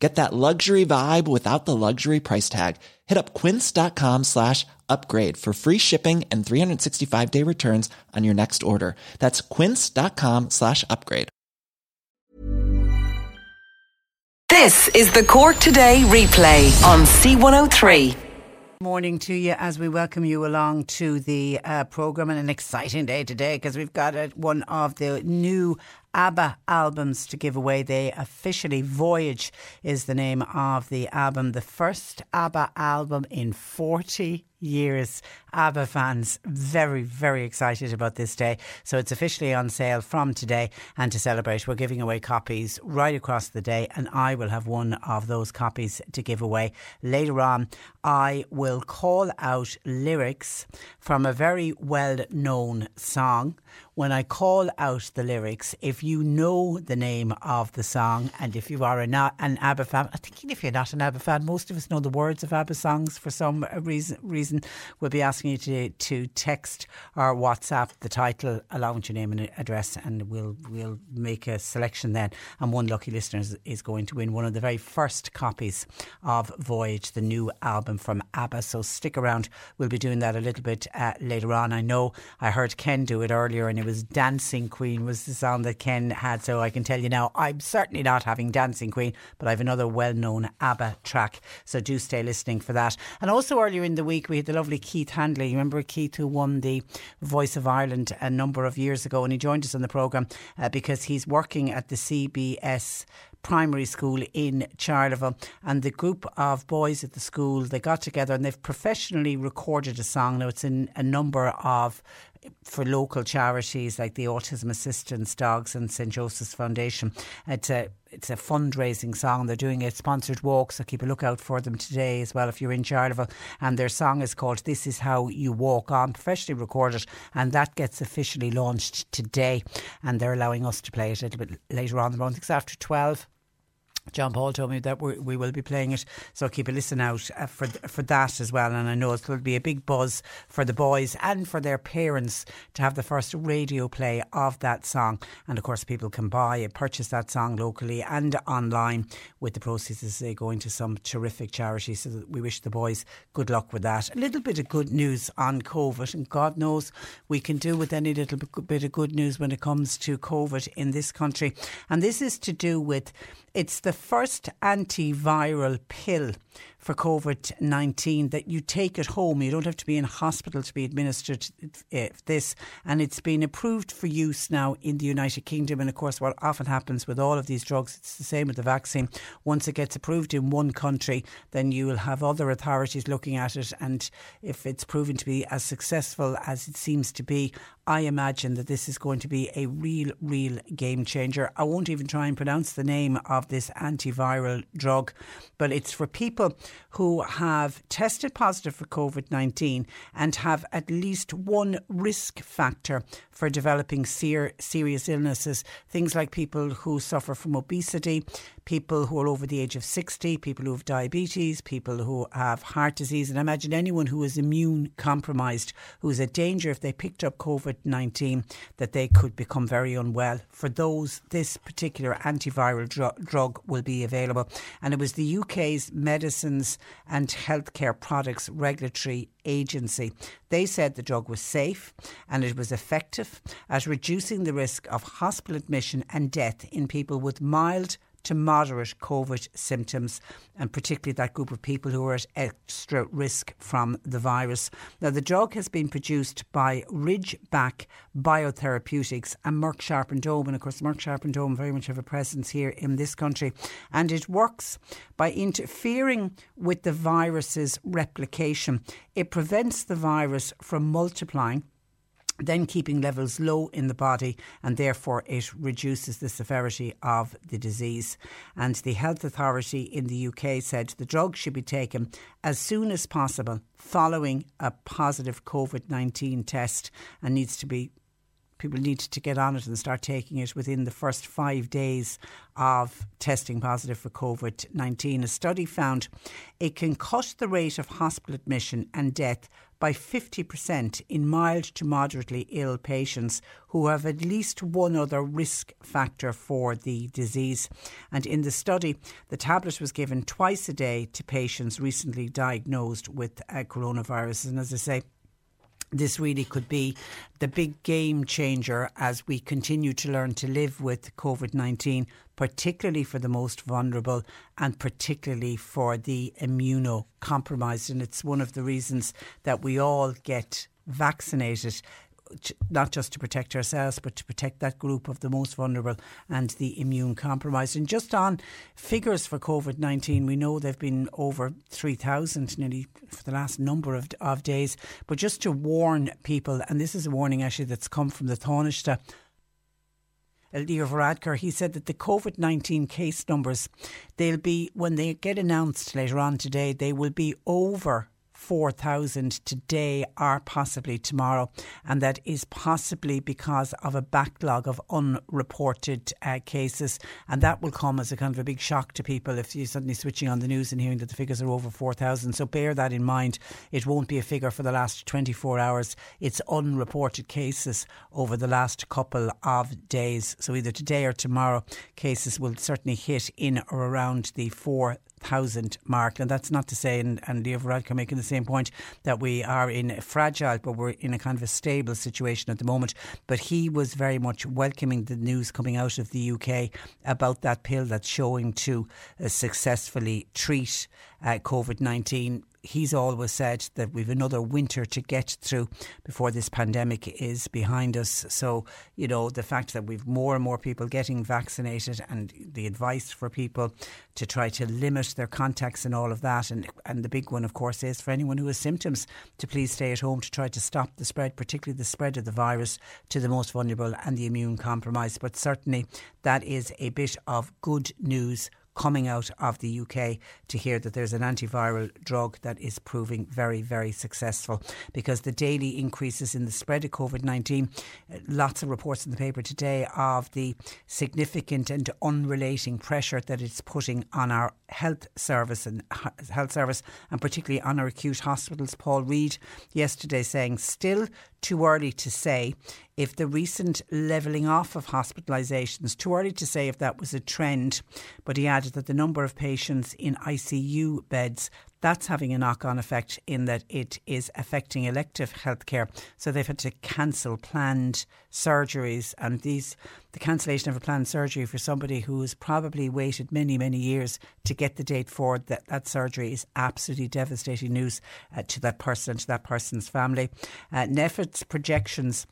Get that luxury vibe without the luxury price tag. Hit up quince.com slash upgrade for free shipping and 365 day returns on your next order. That's quince.com slash upgrade. This is the Cork Today replay on C103. Morning to you as we welcome you along to the uh, programme and an exciting day today because we've got uh, one of the new ABBA albums to give away. They officially Voyage is the name of the album, the first ABBA album in 40 years. ABBA fans very, very excited about this day. So it's officially on sale from today. And to celebrate, we're giving away copies right across the day. And I will have one of those copies to give away. Later on, I will call out lyrics from a very well known song when I call out the lyrics, if you know the name of the song and if you are a not an ABBA fan, I think if you're not an ABBA fan, most of us know the words of ABBA songs for some reason. reason we'll be asking you to, to text or WhatsApp the title along with your name and address, and we'll we'll make a selection then. And one lucky listener is, is going to win one of the very first copies of Voyage, the new album from ABBA. So stick around. We'll be doing that a little bit uh, later on. I know I heard Ken do it earlier, and it was Dancing Queen was the song that Ken had. So I can tell you now, I'm certainly not having Dancing Queen, but I have another well-known ABBA track. So do stay listening for that. And also earlier in the week, we had the lovely Keith Hanley. You remember Keith who won the Voice of Ireland a number of years ago, and he joined us on the programme uh, because he's working at the CBS primary school in Charleville and the group of boys at the school they got together and they've professionally recorded a song now it's in a number of for local charities like the Autism Assistance Dogs and St Joseph's Foundation. It's a it's a fundraising song. They're doing a sponsored walk, so keep a lookout for them today as well if you're in Charleville. And their song is called "This Is How You Walk On," professionally recorded, and that gets officially launched today. And they're allowing us to play it a little bit later on the month. It's after twelve. John Paul told me that we will be playing it, so keep a listen out uh, for for that as well. And I know it'll be a big buzz for the boys and for their parents to have the first radio play of that song. And of course, people can buy and purchase that song locally and online with the proceeds as they go into some terrific charity. So we wish the boys good luck with that. A little bit of good news on COVID, and God knows we can do with any little bit of good news when it comes to COVID in this country. And this is to do with it's the first antiviral pill for COVID 19 that you take at home. You don't have to be in hospital to be administered uh, this. And it's been approved for use now in the United Kingdom. And of course, what often happens with all of these drugs, it's the same with the vaccine. Once it gets approved in one country, then you will have other authorities looking at it. And if it's proven to be as successful as it seems to be, I imagine that this is going to be a real, real game changer. I won't even try and pronounce the name of this antiviral drug, but it's for people who have tested positive for COVID 19 and have at least one risk factor for developing ser- serious illnesses. Things like people who suffer from obesity, people who are over the age of 60, people who have diabetes, people who have heart disease, and I imagine anyone who is immune compromised, who is at danger if they picked up COVID 19, that they could become very unwell. For those, this particular antiviral dr- drug will be available. And it was the UK's Medicines and Healthcare Products Regulatory Agency. They said the drug was safe and it was effective at reducing the risk of hospital admission and death in people with mild to moderate COVID symptoms, and particularly that group of people who are at extra risk from the virus. Now, the drug has been produced by Ridgeback Biotherapeutics and Merck Sharp and Dohme, and of course, Merck Sharp and Dohme very much have a presence here in this country, and it works by interfering with the virus's replication. It prevents the virus from multiplying then keeping levels low in the body, and therefore it reduces the severity of the disease. And the health authority in the UK said the drug should be taken as soon as possible following a positive COVID 19 test and needs to be people need to get on it and start taking it within the first five days of testing positive for COVID 19. A study found it can cut the rate of hospital admission and death by 50% in mild to moderately ill patients who have at least one other risk factor for the disease. And in the study, the tablet was given twice a day to patients recently diagnosed with uh, coronavirus. And as I say, this really could be the big game changer as we continue to learn to live with COVID 19, particularly for the most vulnerable and particularly for the immunocompromised. And it's one of the reasons that we all get vaccinated not just to protect ourselves, but to protect that group of the most vulnerable and the immune compromised. And just on figures for COVID 19, we know they've been over 3,000 nearly for the last number of, of days. But just to warn people, and this is a warning actually that's come from the Taoiseach. Uh, Leo Varadkar, he said that the COVID 19 case numbers, they'll be, when they get announced later on today, they will be over 4,000 today or possibly tomorrow. And that is possibly because of a backlog of unreported uh, cases. And that will come as a kind of a big shock to people if you're suddenly switching on the news and hearing that the figures are over 4,000. So bear that in mind. It won't be a figure for the last 24 hours. It's unreported cases over the last couple of days. So either today or tomorrow, cases will certainly hit in or around the 4,000 thousand mark. And that's not to say, and, and Leo Varadkar making the same point, that we are in fragile, but we're in a kind of a stable situation at the moment. But he was very much welcoming the news coming out of the UK about that pill that's showing to uh, successfully treat uh, COVID 19 he's always said that we've another winter to get through before this pandemic is behind us. So, you know, the fact that we've more and more people getting vaccinated and the advice for people to try to limit their contacts and all of that. And, and the big one, of course, is for anyone who has symptoms to please stay at home to try to stop the spread, particularly the spread of the virus to the most vulnerable and the immune compromised. But certainly that is a bit of good news coming out of the UK to hear that there's an antiviral drug that is proving very, very successful because the daily increases in the spread of COVID 19, uh, lots of reports in the paper today of the significant and unrelating pressure that it's putting on our health service and health service and particularly on our acute hospitals. Paul Reid yesterday saying still too early to say if the recent levelling off of hospitalisations, too early to say if that was a trend, but he added that the number of patients in ICU beds that's having a knock on effect in that it is affecting elective healthcare. So they've had to cancel planned surgeries, and these the cancellation of a planned surgery for somebody who has probably waited many, many years to get the date for that, that surgery is absolutely devastating news uh, to that person, and to that person's family. Uh, projections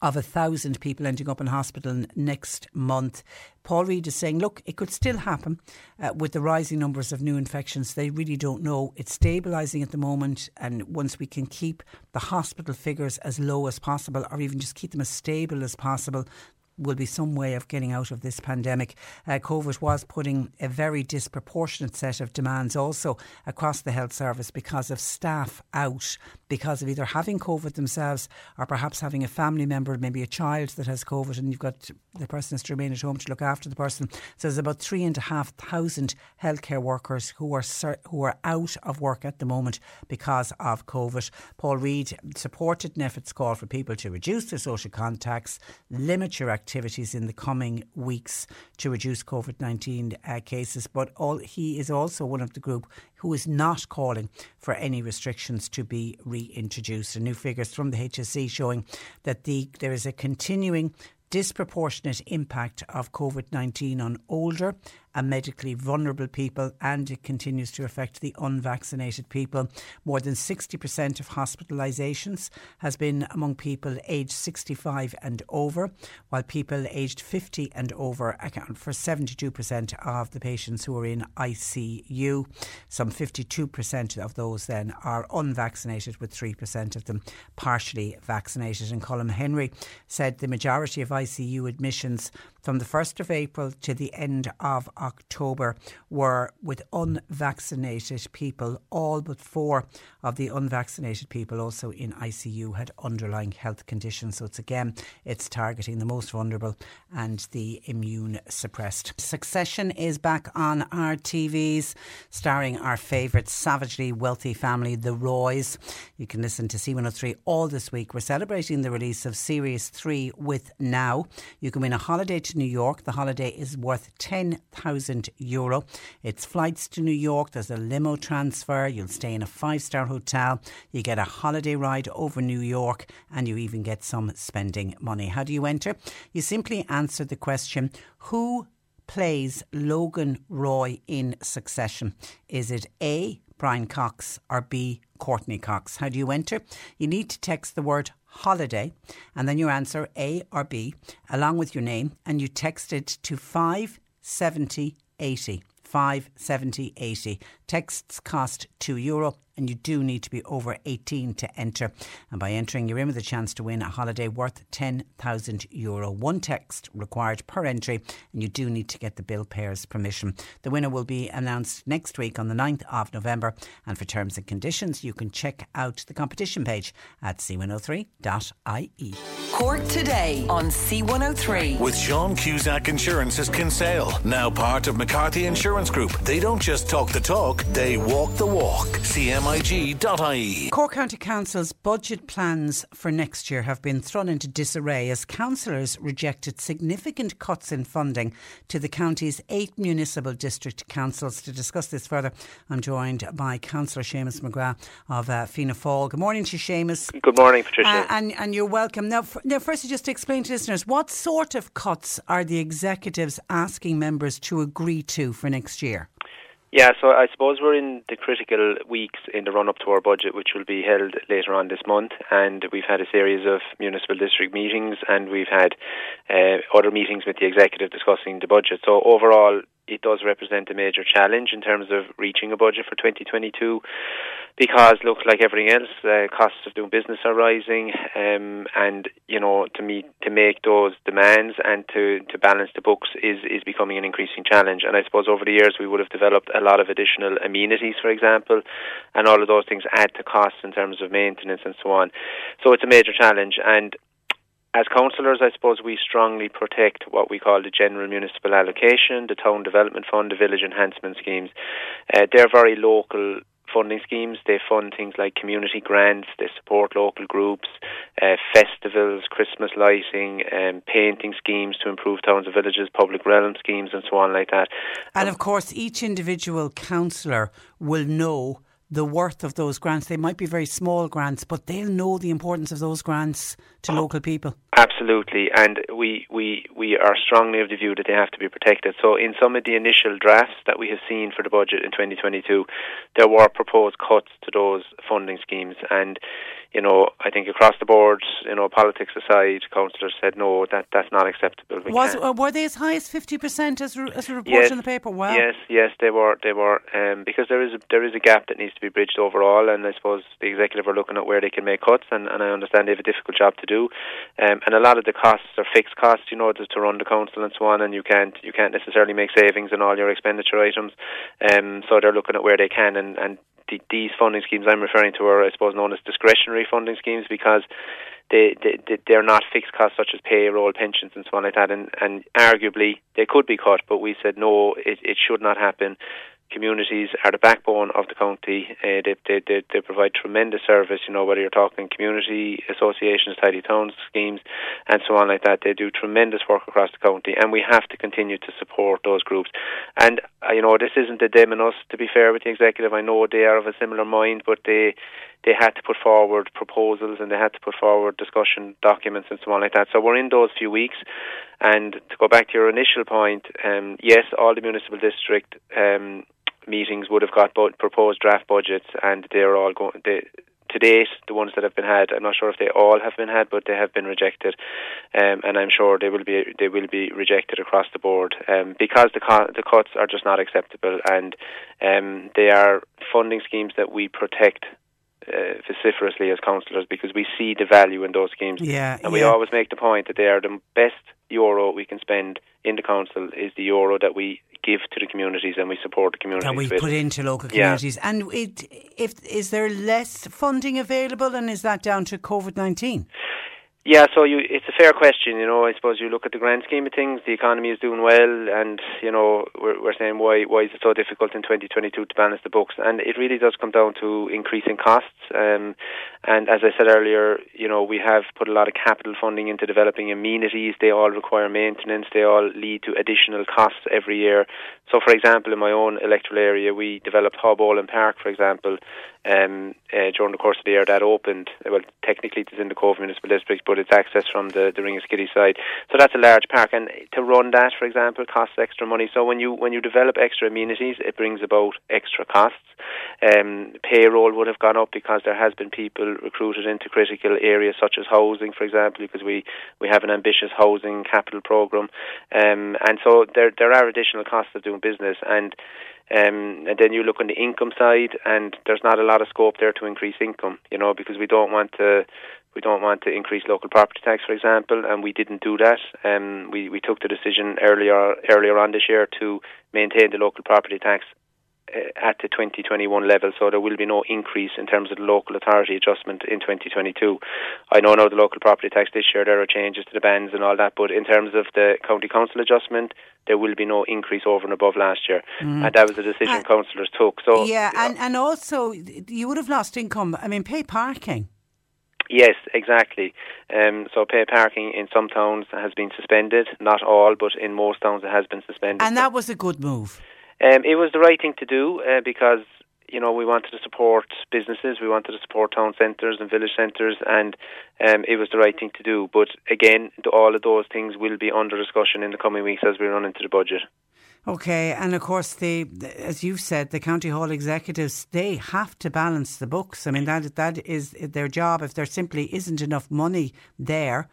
of a thousand people ending up in hospital next month. Paul Reid is saying, look, it could still happen uh, with the rising numbers of new infections. They really don't know. It's stabilising at the moment, and once we can keep the hospital figures as low as possible, or even just keep them as stable as possible, will be some way of getting out of this pandemic. Uh, COVID was putting a very disproportionate set of demands also across the health service because of staff out, because of either having COVID themselves or perhaps having a family member, maybe a child that has COVID, and you've got the person has to remain at home to look after the person. So there's about three and a half thousand healthcare workers who are who are out of work at the moment because of COVID. Paul Reid supported NPHET's call for people to reduce their social contacts, limit your in the coming weeks to reduce COVID 19 uh, cases. But all, he is also one of the group who is not calling for any restrictions to be reintroduced. And new figures from the HSE showing that the, there is a continuing disproportionate impact of COVID 19 on older and medically vulnerable people, and it continues to affect the unvaccinated people. More than 60% of hospitalisations has been among people aged 65 and over, while people aged 50 and over account for 72% of the patients who are in ICU. Some 52% of those then are unvaccinated, with 3% of them partially vaccinated. And Colm Henry said the majority of ICU admissions from the 1st of April to the end of October were with unvaccinated people. All but four of the unvaccinated people also in ICU had underlying health conditions. So it's again, it's targeting the most vulnerable and the immune suppressed. Succession is back on our TVs, starring our favourite savagely wealthy family, the Roys. You can listen to C103 all this week. We're celebrating the release of Series 3 with Now. You can win a holiday to New York. The holiday is worth 10,000 euro. It's flights to New York. There's a limo transfer. You'll stay in a five star hotel. You get a holiday ride over New York and you even get some spending money. How do you enter? You simply answer the question Who plays Logan Roy in succession? Is it A. Brian Cox or B. Courtney Cox? How do you enter? You need to text the word holiday and then your answer A or B along with your name and you text it to 57080. 570 80. Texts cost 2 euro and you do need to be over 18 to enter. And by entering, you're in with a chance to win a holiday worth 10,000 euro. One text required per entry, and you do need to get the bill payer's permission. The winner will be announced next week on the 9th of November. And for terms and conditions, you can check out the competition page at c103.ie. Cork today on C103. With Sean Cusack Insurance's Kinsale, now part of McCarthy Insurance Group. They don't just talk the talk, they walk the walk. CMIG.ie. Cork County Council's budget plans for next year have been thrown into disarray as councillors rejected significant cuts in funding to the county's eight municipal district councils. To discuss this further, I'm joined by Councillor Seamus McGrath of uh, Fianna Fáil. Good morning to you, Seamus. Good morning, Patricia. Uh, and, and you're welcome. Now, f- now, firstly, just to explain to listeners, what sort of cuts are the executives asking members to agree to for next year? Yeah, so I suppose we're in the critical weeks in the run up to our budget, which will be held later on this month. And we've had a series of municipal district meetings and we've had uh, other meetings with the executive discussing the budget. So, overall, it does represent a major challenge in terms of reaching a budget for 2022 because look like everything else uh, costs of doing business are rising um, and you know to meet to make those demands and to, to balance the books is, is becoming an increasing challenge. And I suppose over the years we would have developed a lot of additional amenities for example and all of those things add to costs in terms of maintenance and so on. So it's a major challenge. And as councillors, I suppose we strongly protect what we call the general municipal allocation, the town development fund, the village enhancement schemes. Uh, they're very local funding schemes. They fund things like community grants. They support local groups, uh, festivals, Christmas lighting, um, painting schemes to improve towns and villages, public realm schemes, and so on like that. And of course, each individual councillor will know the worth of those grants. They might be very small grants, but they'll know the importance of those grants to local people. Absolutely, and we, we, we are strongly of the view that they have to be protected. So, in some of the initial drafts that we have seen for the budget in 2022, there were proposed cuts to those funding schemes, and you know, I think across the board, you know, politics aside, councillors said no, that that's not acceptable. We Was uh, were they as high as fifty percent as as reported yes, in the paper? Wow. Yes, yes, they were. They were um, because there is a, there is a gap that needs to be bridged overall, and I suppose the executive are looking at where they can make cuts, and, and I understand they have a difficult job to do, um, and a lot of the costs are fixed costs, you know, just to run the council and so on, and you can't you can't necessarily make savings in all your expenditure items, um, so they're looking at where they can, and and the, these funding schemes I'm referring to are, I suppose, known as discretionary funding schemes because they, they, they're not fixed costs such as payroll, pensions, and so on like that. And, and arguably, they could be cut, but we said no, it, it should not happen communities are the backbone of the county. Uh, they, they, they, they provide tremendous service, you know, whether you're talking community associations, tidy towns schemes, and so on like that. They do tremendous work across the county, and we have to continue to support those groups. And, uh, you know, this isn't a them and us, to be fair with the executive. I know they are of a similar mind, but they they had to put forward proposals and they had to put forward discussion documents and so on like that. So we're in those few weeks. And to go back to your initial point, um, yes, all the municipal district um, meetings would have got both proposed draft budgets, and they're all going. They, to date, the ones that have been had, I'm not sure if they all have been had, but they have been rejected, um, and I'm sure they will be they will be rejected across the board um, because the co- the cuts are just not acceptable, and um, they are funding schemes that we protect uh, vociferously as councillors because we see the value in those schemes. Yeah, and yeah. we always make the point that they are the best euro we can spend in the council is the euro that we give to the communities and we support the communities. That we with. put into local Yeah. communities. And it, if is there less funding available, and is that down to COVID nineteen? Yeah, so you, it's a fair question. You know, I suppose you look at the grand scheme of things. The economy is doing well, and you know, we're, we're saying why why is it so difficult in 2022 to balance the books? And it really does come down to increasing costs. Um, and as I said earlier, you know, we have put a lot of capital funding into developing amenities. They all require maintenance. They all lead to additional costs every year. So, for example, in my own electoral area, we developed Haulbowline Park, for example, um, uh, during the course of the year that opened. Well, technically it's in the Cobh Municipal District, but it's accessed from the, the Ringaskiddy side. So that's a large park, and to run that, for example, costs extra money. So when you when you develop extra amenities, it brings about extra costs. Um, payroll would have gone up because there has been people recruited into critical areas such as housing, for example, because we, we have an ambitious housing capital program, um, and so there there are additional costs of doing business and. Um, and then you look on the income side, and there's not a lot of scope there to increase income, you know, because we don't want to we don't want to increase local property tax, for example, and we didn't do that. Um, we we took the decision earlier earlier on this year to maintain the local property tax at the 2021 level, so there will be no increase in terms of the local authority adjustment in 2022. I know now the local property tax this year there are changes to the bands and all that, but in terms of the county council adjustment, there will be no increase over and above last year, and that was a decision Uh, councillors took. So yeah, and and also you would have lost income. I mean, pay parking. Yes, exactly. Um, so pay parking in some towns has been suspended, not all, but in most towns it has been suspended. And that was a good move. Um, it was the right thing to do uh, because you know we wanted to support businesses, we wanted to support town centres and village centres, and um, it was the right thing to do. But again, all of those things will be under discussion in the coming weeks as we run into the budget. Okay, and of course, the as you've said, the county hall executives they have to balance the books. I mean that that is their job. If there simply isn't enough money there,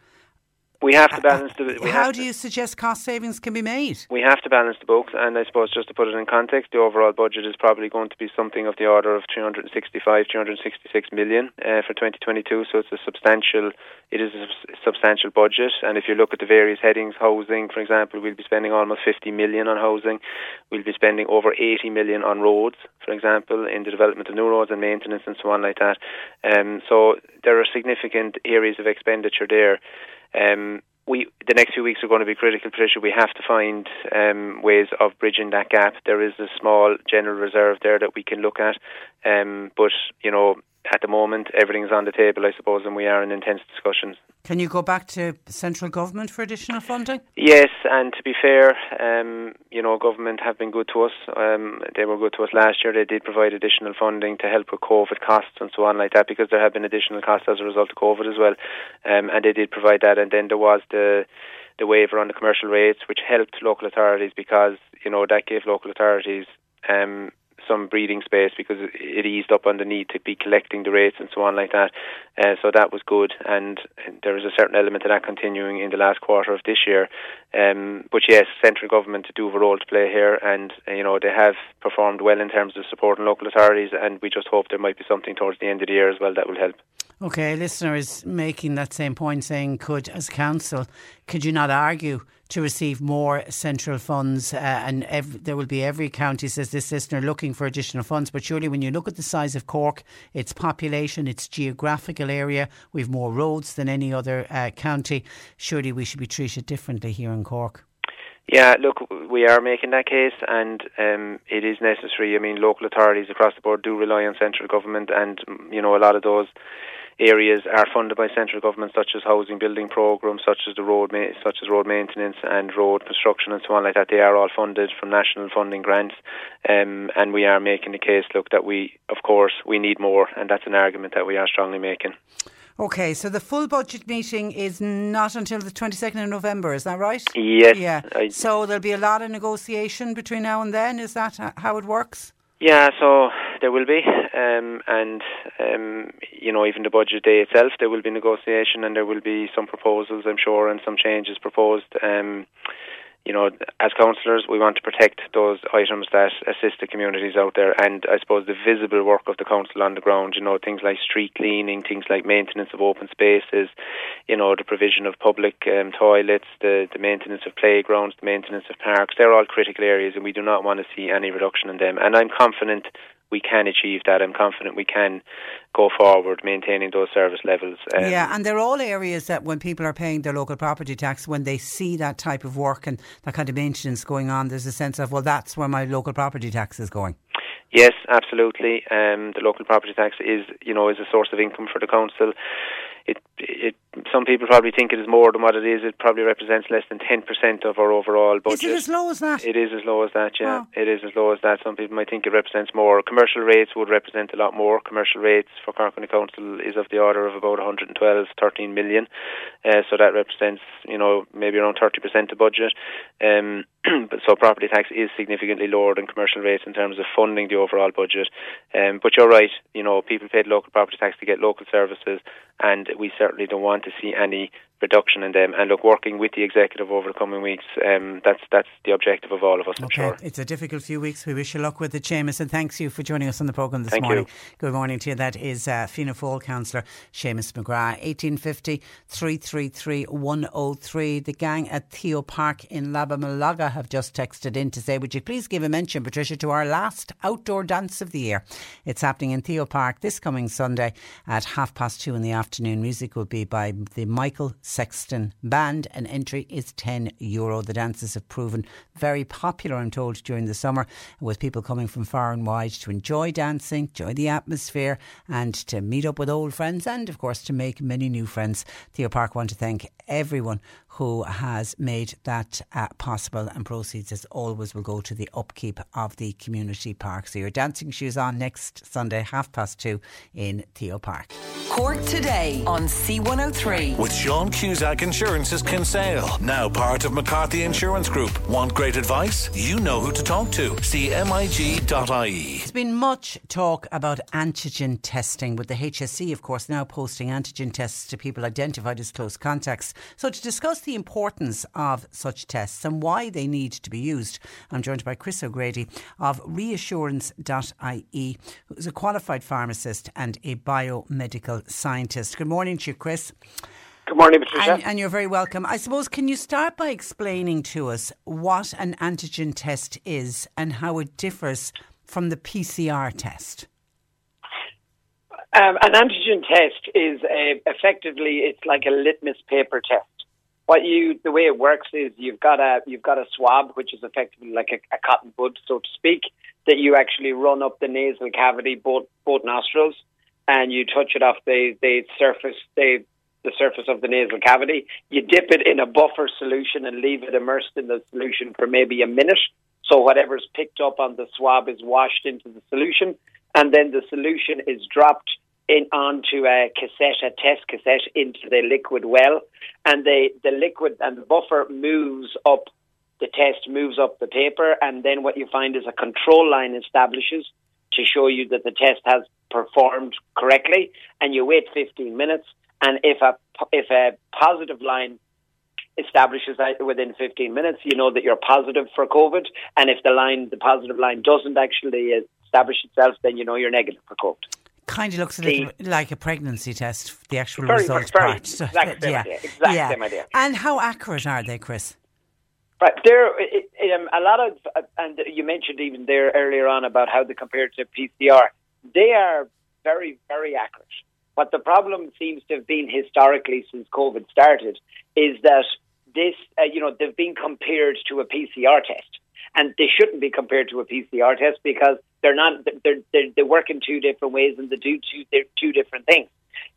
We have to balance the. We how do you suggest cost savings can be made? We have to balance the books, and I suppose just to put it in context, the overall budget is probably going to be something of the order of 365, 366 million uh, for 2022. So it's a substantial, it is a substantial budget. And if you look at the various headings, housing, for example, we'll be spending almost 50 million on housing. We'll be spending over 80 million on roads, for example, in the development of new roads and maintenance and so on like that. Um, so there are significant areas of expenditure there. Um, we the next few weeks are going to be critical, Patricia. We have to find um, ways of bridging that gap. There is a small general reserve there that we can look at, um, but you know, at the moment, everything's on the table, I suppose, and we are in intense discussions. Can you go back to central government for additional funding? Yes, and to be fair, um, you know, government have been good to us. Um, they were good to us last year. They did provide additional funding to help with COVID costs and so on like that, because there have been additional costs as a result of COVID as well, um, and they did provide that. And then there was the the waiver on the commercial rates, which helped local authorities because you know that gave local authorities um, some breathing space because it- eased up on the need to be collecting the rates and so on like that. Uh, so that was good, and there is a certain element of that continuing in the last quarter of this year. Um, but yes, central government do have a role to play here, and uh, you know they have performed well in terms of supporting local authorities, and we just hope there might be something towards the end of the year as well that will help. Okay, a listener is making that same point, saying, "Could, as council, could you not argue to receive more central funds?" Uh, and ev- there will be every county, says this listener, looking for additional funds. But surely, when you look at the size of Cork, its population, its geographical area, we've more roads than any other uh, county. Surely, we should be treated differently here in Cork. Yeah, look, we are making that case, and um, it is necessary. I mean, local authorities across the board do rely on central government, and you know, a lot of those areas are funded by central government, such as housing building programs, such as the road, ma- such as road maintenance and road construction and so on like that. They are all funded from national funding grants, um, and we are making the case. Look, that we, of course, we need more, and that's an argument that we are strongly making. Okay, so the full budget meeting is not until the 22nd of November, is that right? Yes, Yeah. I- So there'll be a lot of negotiation between now and then. Is that how it works? Yeah, so there will be, um, and um, you know, even the budget day itself, there will be negotiation, and there will be some proposals, I'm sure, and some changes proposed. Um, you know, as councillors, we want to protect those items that assist the communities out there, and I suppose the visible work of the council on the ground. You know, things like street cleaning, things like maintenance of open spaces, you know, the provision of public um, toilets, the the maintenance of playgrounds, the maintenance of parks. They're all critical areas, and we do not want to see any reduction in them. And I'm confident we can achieve that. I'm confident we can go forward maintaining those service levels. Um, yeah, and they're all areas that when people are paying their local property tax, when they see that type of work and that kind of maintenance going on, there's a sense of, well, that's where my local property tax is going. Yes, absolutely. Um, the local property tax is, you know, is a source of income for the council it, it, some people probably think it is more than what it is. It probably represents less than 10% of our overall budget. Is it as low as that? It is as low as that, yeah. It is as low as that. Some people might think it represents more. Commercial rates would represent a lot more. Commercial rates for Cork County Council is of the order of about 112, 13 million. Uh, so that represents, you know, maybe around 30% of budget. Um, but so property tax is significantly lower than commercial rates in terms of funding the overall budget. Um, but you're right, you know, people paid local property tax to get local services, and we certainly don't want to see any reduction in them. And look, working with the executive over the coming weeks, um, that's that's the objective of all of us. I'm okay. sure. It's a difficult few weeks. We wish you luck with it, Seamus, and thanks you for joining us on the programme this Thank morning. You. Good morning to you. That is uh, Fianna Fáil councillor Seamus McGrath, 1850 333 103. The gang at Theo Park in Labamalaga have just texted in to say, Would you please give a mention, Patricia, to our last outdoor dance of the year? It's happening in Theo Park this coming Sunday at half past two in the afternoon. Music will be by the Michael Sexton Band, and entry is €10. Euro. The dances have proven very popular, I'm told, during the summer, with people coming from far and wide to enjoy dancing, enjoy the atmosphere, and to meet up with old friends, and of course to make many new friends. Theo Park want to thank everyone who has made that uh, possible, and proceeds, as always, will go to the upkeep of the community park. So your dancing shoes on next Sunday, half past two in Theo Park. Cork today on C103 with Sean Cusack Insurance's Kinsale, now part of McCarthy Insurance Group. Want great advice? You know who to talk to. CMIG.ie. There's been much talk about antigen testing, with the HSE, of course, now posting antigen tests to people identified as close contacts. So to discuss the importance of such tests and why they need to be used, I'm joined by Chris O'Grady of reassurance.ie, who's a qualified pharmacist and a biomedical scientist. Good morning to you, Chris. Good morning, Patricia. And, and, you're very welcome. I suppose, can you start by explaining to us what an antigen test is and how it differs from the PCR test? Um, an antigen test is a, effectively it's like a litmus paper test. What you the way it works is you've got a you've got a swab which is effectively like a, a cotton bud, so to speak, that you actually run up the nasal cavity, both both nostrils, and you touch it off the the surface the the surface of the nasal cavity. You dip it in a buffer solution and leave it immersed in the solution for maybe a minute. So whatever's picked up on the swab is washed into the solution, and then the solution is dropped in onto a cassette, a test cassette, into the liquid well, and the the liquid and the buffer moves up. The test moves up the paper, and then what you find is a control line establishes to show you that the test has performed correctly, and you wait 15 minutes. And if a if a positive line establishes that within 15 minutes, you know that you're positive for COVID. And if the line, the positive line, doesn't actually establish itself, then you know you're negative for COVID. Kind of looks a little like a pregnancy test, the actual very, results very, part. So, exact same yeah. idea. Exact yeah. same idea. And how accurate are they, Chris? Right, there. Um, a lot of, uh, and you mentioned even there earlier on about how they compare to PCR. They are very, very accurate. What the problem seems to have been historically since COVID started is that this, uh, you know, they've been compared to a PCR test, and they shouldn't be compared to a PCR test because they're not. They're, they're, they work in two different ways and they do two, they're two different things.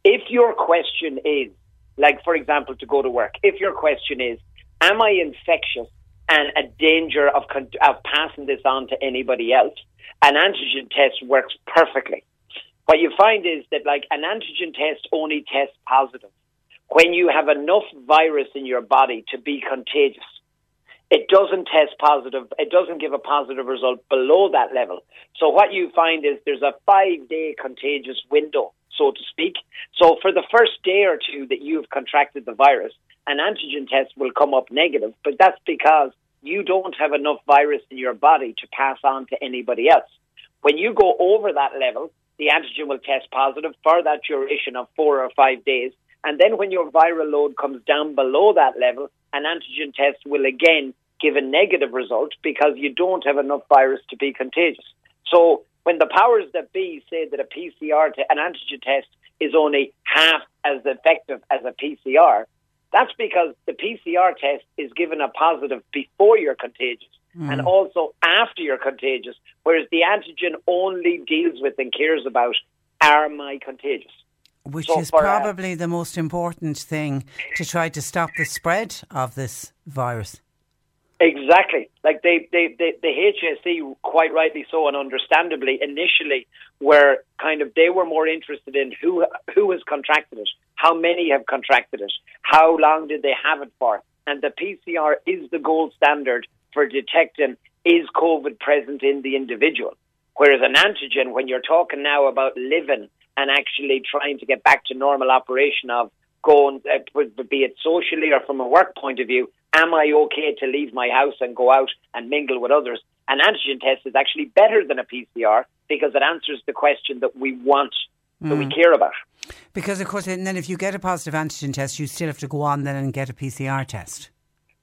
If your question is, like, for example, to go to work, if your question is, am I infectious and a danger of, of passing this on to anybody else, an antigen test works perfectly. What you find is that, like, an antigen test only tests positive when you have enough virus in your body to be contagious. It doesn't test positive. It doesn't give a positive result below that level. So what you find is there's a five day contagious window, so to speak. So for the first day or two that you've contracted the virus, an antigen test will come up negative, but that's because you don't have enough virus in your body to pass on to anybody else. When you go over that level, the antigen will test positive for that duration of four or five days. And then when your viral load comes down below that level, an antigen test will again give a negative result because you don't have enough virus to be contagious. So when the powers that be say that a PCR, te- an antigen test, is only half as effective as a PCR, that's because the PCR test is given a positive before you're contagious mm. and also after you're contagious, whereas the antigen only deals with and cares about am I contagious? Which so is uh, probably uh, the most important thing to try to stop the spread of this virus. Exactly. Like they, they, they, the HSE, quite rightly so, and understandably, initially were kind of they were more interested in who who has contracted it, how many have contracted it, how long did they have it for, and the PCR is the gold standard for detecting is COVID present in the individual. Whereas an antigen, when you're talking now about living and actually trying to get back to normal operation of going, uh, be it socially or from a work point of view, am I okay to leave my house and go out and mingle with others? An antigen test is actually better than a PCR because it answers the question that we want, mm. that we mm. care about. Because, of course, and then if you get a positive antigen test, you still have to go on then and get a PCR test.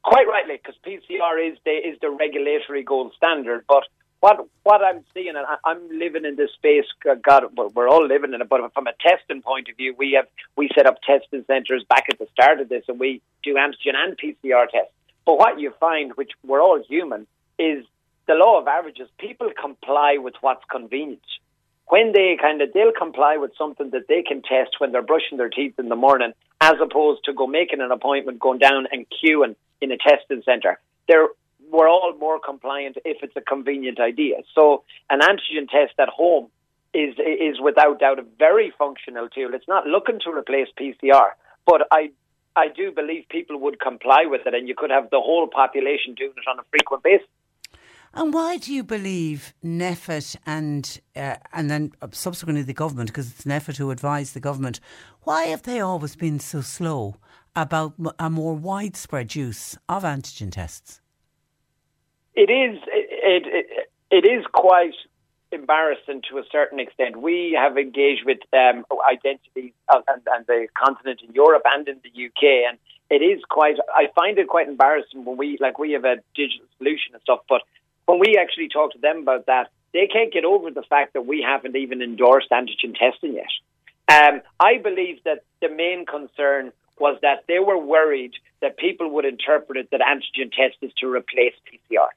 Quite rightly, because PCR is the, is the regulatory gold standard. But what what I'm seeing, and I, am living in this space. Uh, God, we're all living in it. But from a testing point of view, we have we set up testing centres back at the start of this, and we do antigen and PCR tests. But what you find, which we're all human, is the law of averages. People comply with what's convenient. When they kind of they'll comply with something that they can test when they're brushing their teeth in the morning, as opposed to go making an appointment, going down and queuing in a testing centre. They're we're all more compliant if it's a convenient idea. So an antigen test at home is is without doubt a very functional tool. It's not looking to replace PCR, but I I do believe people would comply with it, and you could have the whole population doing it on a frequent basis. And why do you believe NPHET and uh, and then subsequently the government, because it's NPHET who advised the government, why have they always been so slow about a more widespread use of antigen tests? It is it, it, it is quite embarrassing to a certain extent. We have engaged with um, identities and, and the continent in Europe and in the UK, and it is quite. I find it quite embarrassing when we like we have a digital solution and stuff, but when we actually talk to them about that, they can't get over the fact that we haven't even endorsed antigen testing yet. Um, I believe that the main concern was that they were worried that people would interpret it that antigen test is to replace PCR.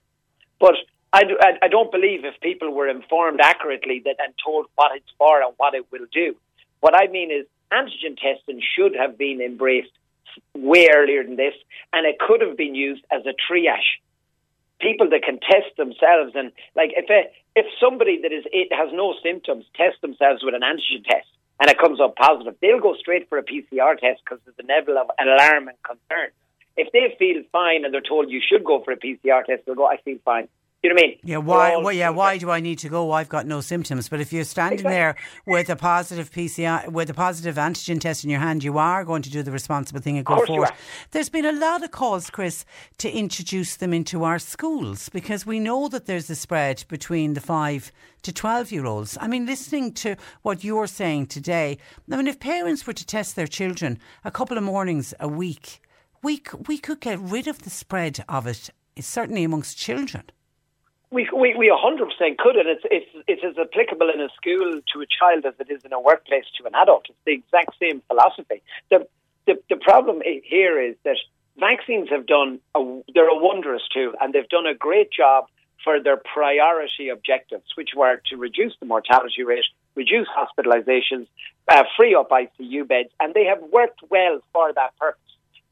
But I, I, don't believe if people were informed accurately that and told what it's for and what it will do. What I mean is antigen testing should have been embraced way earlier than this, and it could have been used as a triage. People that can test themselves, and like if a, if somebody that is it has no symptoms test themselves with an antigen test and it comes up positive, they'll go straight for a PCR test because there's a level of alarm and concern. If they feel fine and they're told you should go for a PCR test, they'll go, I feel fine. You know what I mean? Yeah, why? Well, yeah, why do I need to go? I've got no symptoms. But if you're standing exactly. there with a positive PCR, with a positive antigen test in your hand, you are going to do the responsible thing and go forward. There's been a lot of calls, Chris, to introduce them into our schools because we know that there's a spread between the five to 12 year olds. I mean, listening to what you're saying today, I mean, if parents were to test their children a couple of mornings a week, we, we could get rid of the spread of it, certainly amongst children. We, we, we 100% could, and it's, it's, it's as applicable in a school to a child as it is in a workplace to an adult. It's the exact same philosophy. The, the, the problem here is that vaccines have done, a, they're a wondrous tool, and they've done a great job for their priority objectives, which were to reduce the mortality rate, reduce hospitalizations, uh, free up ICU beds, and they have worked well for that purpose.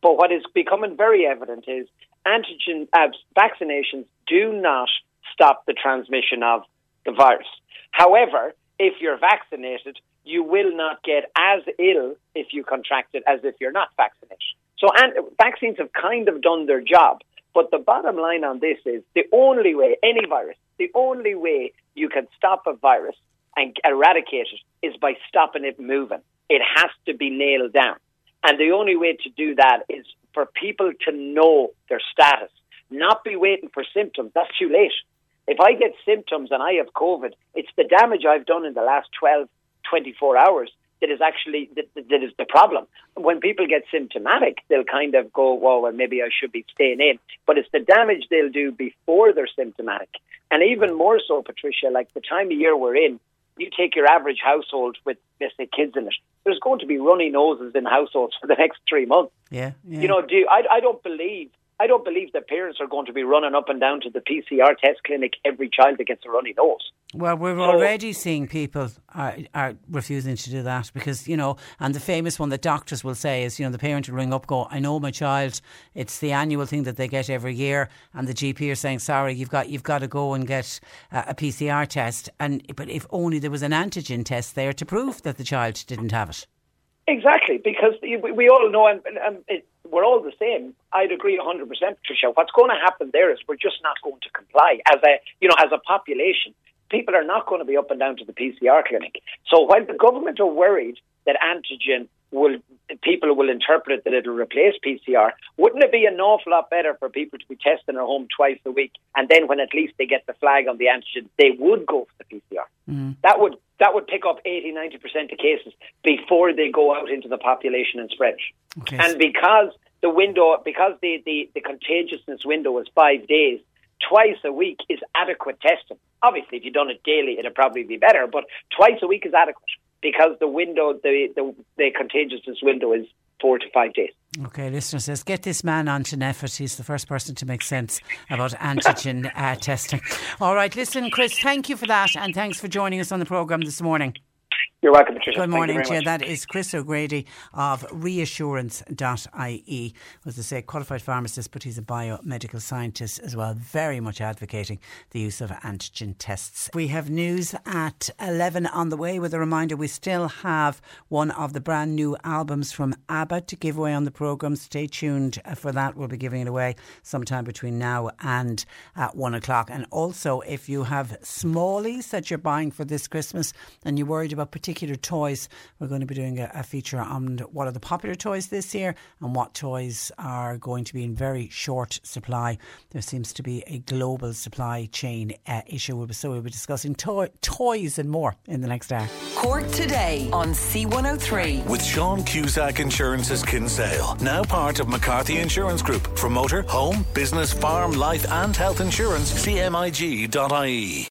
But what is becoming very evident is antigen uh, vaccinations do not stop the transmission of the virus. However, if you're vaccinated, you will not get as ill if you contract it as if you're not vaccinated. So, and vaccines have kind of done their job. But the bottom line on this is the only way, any virus, the only way you can stop a virus and eradicate it is by stopping it moving. It has to be nailed down. And the only way to do that is for people to know their status not be waiting for symptoms. That's too late. If I get symptoms and I have COVID, it's the damage I've done in the last 12, 24 hours that is actually that, that is the problem. When people get symptomatic, they'll kind of go, "Well, well, maybe I should be staying in." But it's the damage they'll do before they're symptomatic, and even more so, Patricia. Like the time of year we're in, you take your average household with, let's say, kids in it. There's going to be runny noses in households for the next three months. Yeah, yeah. You know, do you, I? I don't believe I don't believe that parents are going to be running up and down to the PCR test clinic every child that gets a runny nose. Well, we're So- already seeing people are, are refusing to do that because, you know, and the famous one that doctors will say is, you know, the parent will ring up, go, I know my child, it's the annual thing that they get every year, and the GP are saying, sorry, you've got you've got to go and get uh, a PCR test, and but if only there was an antigen test there to prove that the child didn't have it. Exactly, because we we all know, and, and it, we're all the same. I'd agree 100%, Patricia. What's going to happen there is we're just not going to comply as a, you know, as a population. People are not going to be up and down to the PCR clinic. So while the government are worried that antigen will, people will interpret that it'll replace PCR, wouldn't it be an awful lot better for people to be testing at home twice a week, and then when at least they get the flag on the antigen, they would go for the PCR. Mm. That would that would pick up 80, 90 percent of cases before they go out into the population and spread. Okay. And because the window, because the, the, the contagiousness window is five days, twice a week is adequate testing. Obviously, if you'd done it daily, it'd probably be better, but twice a week is adequate because the window, the, the, the contagiousness window is four to five days. Okay, listener says, get this man on to NPHET. He's the first person to make sense about antigen uh, testing. All right, listen, Chris, thank you for that, and thanks for joining us on the programme this morning. You're welcome, Patricia. Good morning to you. That is Chris O'Grady of reassurance.ie. As I say, qualified pharmacist, but he's a biomedical scientist as well, very much advocating the use of antigen tests. We have news at 11 on the way with a reminder we still have one of the brand new albums from ABBA to give away on the programme. Stay tuned uh, for that. We'll be giving it away sometime between now and at one o'clock. And also, if you have smallies that you're buying for this Christmas and you're worried about particular toys, we're going to be doing a, a feature on what are the popular toys this year and what toys are going to be in very short supply. There seems to be a global supply chain uh, issue. So we'll be discussing toy, toys and more in the next hour. Cork today on C103. With Sean Cusack Insurance's Kinsale, now part of McCarthy Insurance Group. For motor, home, business, farm, life, and health insurance, cmig.ie.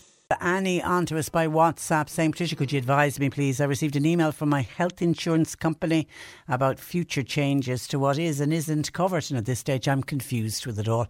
Annie on to us by WhatsApp saying, Patricia, could you advise me, please? I received an email from my health insurance company about future changes to what is and isn't covered. And at this stage, I'm confused with it all.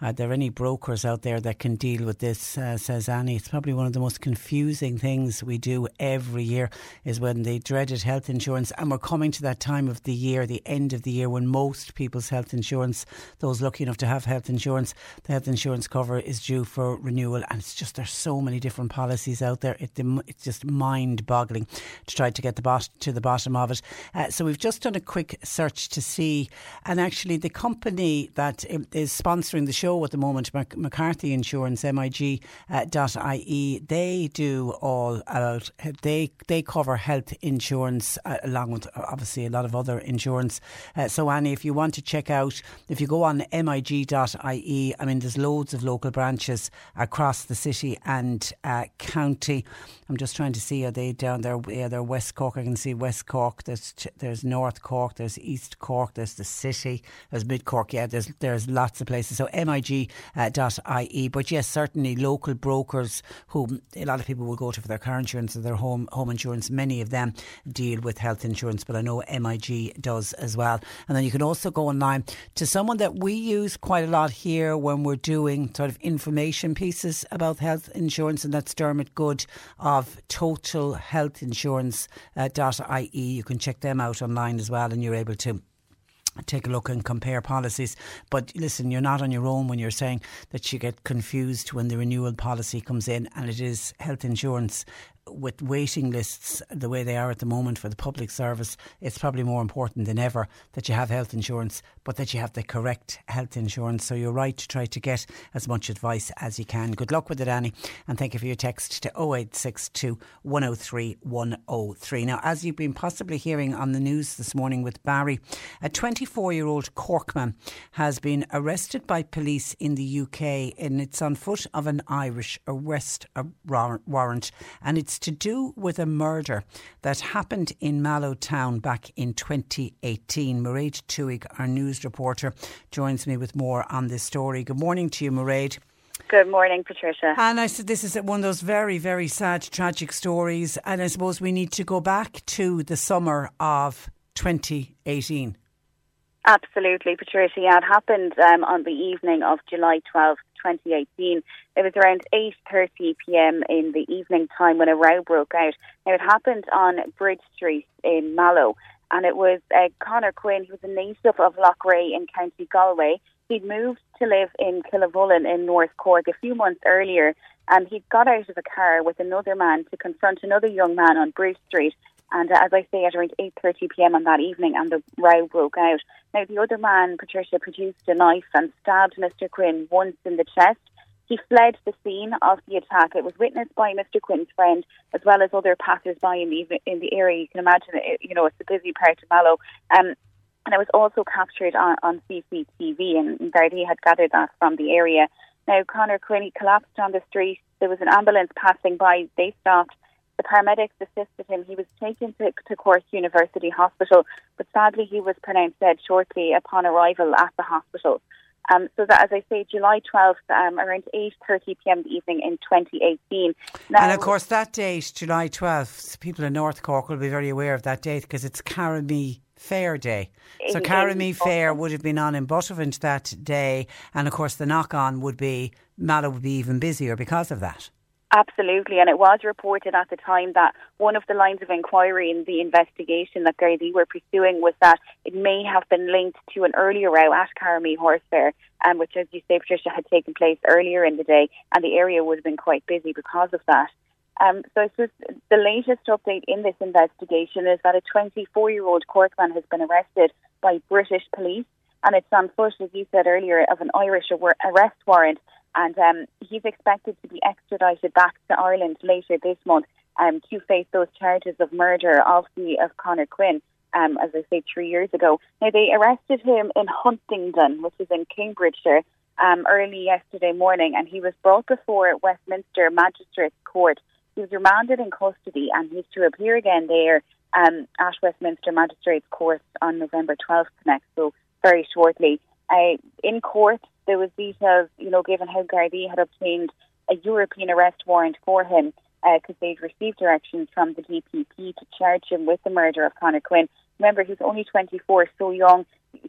Are there any brokers out there that can deal with this? Uh, says Annie. It's probably one of the most confusing things we do every year is when the dreaded health insurance. And we're coming to that time of the year, the end of the year, when most people's health insurance, those lucky enough to have health insurance, the health insurance cover is due for renewal. And it's just, there's so many different policies out there. It, it's just mind boggling to try to get the bot, to the bottom of it. Uh, so we've just done a quick search to see, and actually the company that um, sponsoring the show at the moment, Mac- McCarthy Insurance, MIG uh, dot IE, they do all about, they, they cover health insurance uh, along with uh, obviously a lot of other insurance. Uh, so Annie, if you want to check out, if you go on mig.ie, I mean, there's loads of local branches across the city and uh, county. I'm just trying to see, are they down there? Yeah, they're West Cork. I can see West Cork. There's there's North Cork. There's East Cork. There's the city. There's Mid Cork. Yeah, there's there's lots of places. So mig.ie. Uh, but yes, certainly local brokers who a lot of people will go to for their car insurance or their home home insurance. Many of them deal with health insurance, but I know MIG does as well. And then you can also go online to someone that we use quite a lot here when we're doing sort of information pieces about health insurance, and that's Dermot Goode of Total Health Insurance uh, .ie. You can check them out online as well, and you're able to take a look and compare policies. But listen, you're not on your own when you're saying that you get confused when the renewal policy comes in and it is health insurance with waiting lists the way they are at the moment for the public service, it's probably more important than ever that you have health insurance, but that you have the correct health insurance. So you're right to try to get as much advice as you can. Good luck with it, Annie, and thank you for your text to 0862 103 103. Now, as you've been possibly hearing on the news this morning with Barry, a 24 year old Corkman has been arrested by police in the UK, and it's on foot of an Irish arrest warrant, and it's to do with a murder that happened in Mallow Town back in 2018. Mairead Twohig, our news reporter, joins me with more on this story. Good morning to you, Mairead. Good morning, Patricia. And I said this is one of those very, very sad, tragic stories. And I suppose we need to go back to the summer of 2018. Absolutely, Patricia. Yeah, it happened um, on the evening of July 12th, 2018. It was around 8.30 p.m. in the evening time when a row broke out. Now, it happened on Bridge Street in Mallow, and it was uh, Conor Quinn, who was a native of Loughrea in County Galway. He'd moved to live in Killavullen in North Cork a few months earlier, and he got out of a car with another man to confront another young man on Bruce Street and uh, as I say, at around 8.30 p.m. on that evening, and the row broke out. Now, the other man, Patricia, produced a knife and stabbed Mr. Quinn once in the chest. He fled the scene of the attack. It was witnessed by Mr. Quinn's friend, as well as other passers-by in the in the area. You can imagine, it, you know, it's a busy part of Mallow. Um, and it was also captured on, on CCTV, and Gardaí had gathered that from the area. Now, Conor Quinn, collapsed on the street. There was an ambulance passing by. They stopped the paramedics assisted him. He was taken to, to Cork University Hospital, but sadly he was pronounced dead shortly upon arrival at the hospital. Um, so that, as I say, July 12th, um, around 8.30 p.m. the evening in 2018. Now, and of course, that date, July 12th, people in North Cork will be very aware of that date because it's Cahirmee Fair Day. So Cahirmee Fair would have been on in Buttevant that day, and of course the knock-on would be Mallow would be even busier because of that. Absolutely, and it was reported at the time that one of the lines of inquiry in the investigation that Gardaí were pursuing was that it may have been linked to an earlier row at Cahirmee Horse Fair, um, which, as you say, Patricia, had taken place earlier in the day, and the area would have been quite busy because of that. Um, so the latest update in this investigation is that a 24-year-old Corkman has been arrested by British police, and it's on foot, as you said earlier, of an Irish arrest warrant and um, he's expected to be extradited back to Ireland later this month um, to face those charges of murder of the of Conor Quinn. Um, as I say, three years ago. Now they arrested him in Huntingdon, which is in Cambridgeshire, um, early yesterday morning, and he was brought before Westminster Magistrates Court. He was remanded in custody, and he's to appear again there um, at Westminster Magistrates Court on November 12th next, so very shortly. Uh, in court, there was details, you know, given how Gardaí had obtained a European arrest warrant for him because uh, they'd received directions from the DPP to charge him with the murder of Conor Quinn. Remember, he's only 24, so young,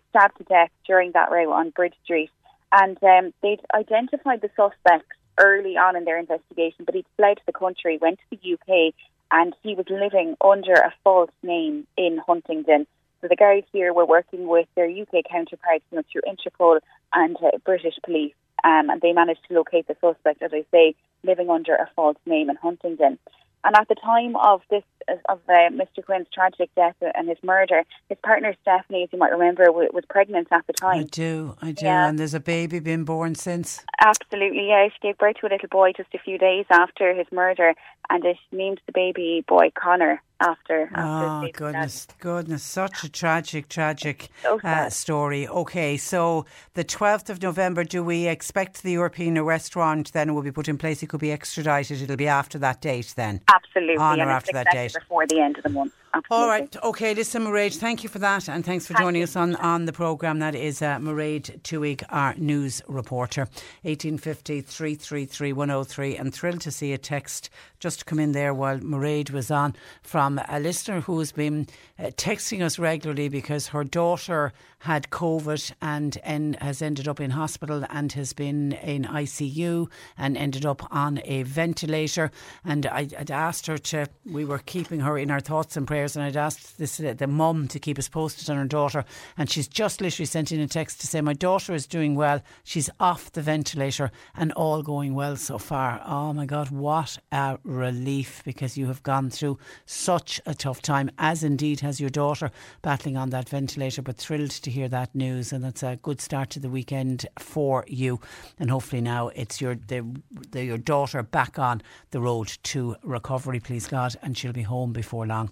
stabbed to death during that row on Bridge Street. And um, they'd identified the suspects early on in their investigation, but he'd fled the country, went to the UK, and he was living under a false name in Huntingdon. So the guards here were working with their UK counterparts you know, through Interpol and uh, British police, um, and they managed to locate the suspect, as I say, living under a false name in Huntingdon. And at the time of this of uh, Mr. Quinn's tragic death and his murder, his partner Stephanie, as you might remember, was pregnant at the time. I do, I do. Yeah. And there's a baby been born since. Absolutely, yeah. She gave birth to a little boy just a few days after his murder, and she named the baby boy Connor after. after oh goodness, death. goodness! Such a tragic, tragic so uh, story. Okay, so the twelfth of November, do we expect the European arrest warrant then will be put in place? It could be extradited. It'll be after that date then. Absolutely, on or after that date before the end of the month. Absolutely. All right. Okay, listen, Mairead, thank you for that and thanks for thank joining you. us on, on the programme. That is uh, Mairead Twohig, our news reporter. 1850 333 103. And thrilled to see a text just come in there while Mairead was on from a listener who's been uh, texting us regularly because her daughter had COVID and, and has ended up in hospital and has been in ICU and ended up on a ventilator. And I, would asked her to, we were keeping her in our thoughts and prayers prayers, and I'd asked this uh, the mum to keep us posted on her daughter, and she's just literally sent in a text to say my daughter is doing well. She's off the ventilator and all going well so far. Oh my God, what a relief because you have gone through such a tough time, as indeed has your daughter battling on that ventilator. But thrilled to hear that news, and that's a good start to the weekend for you. And hopefully now it's your the, the, your daughter back on the road to recovery, please God, and she'll be home before long.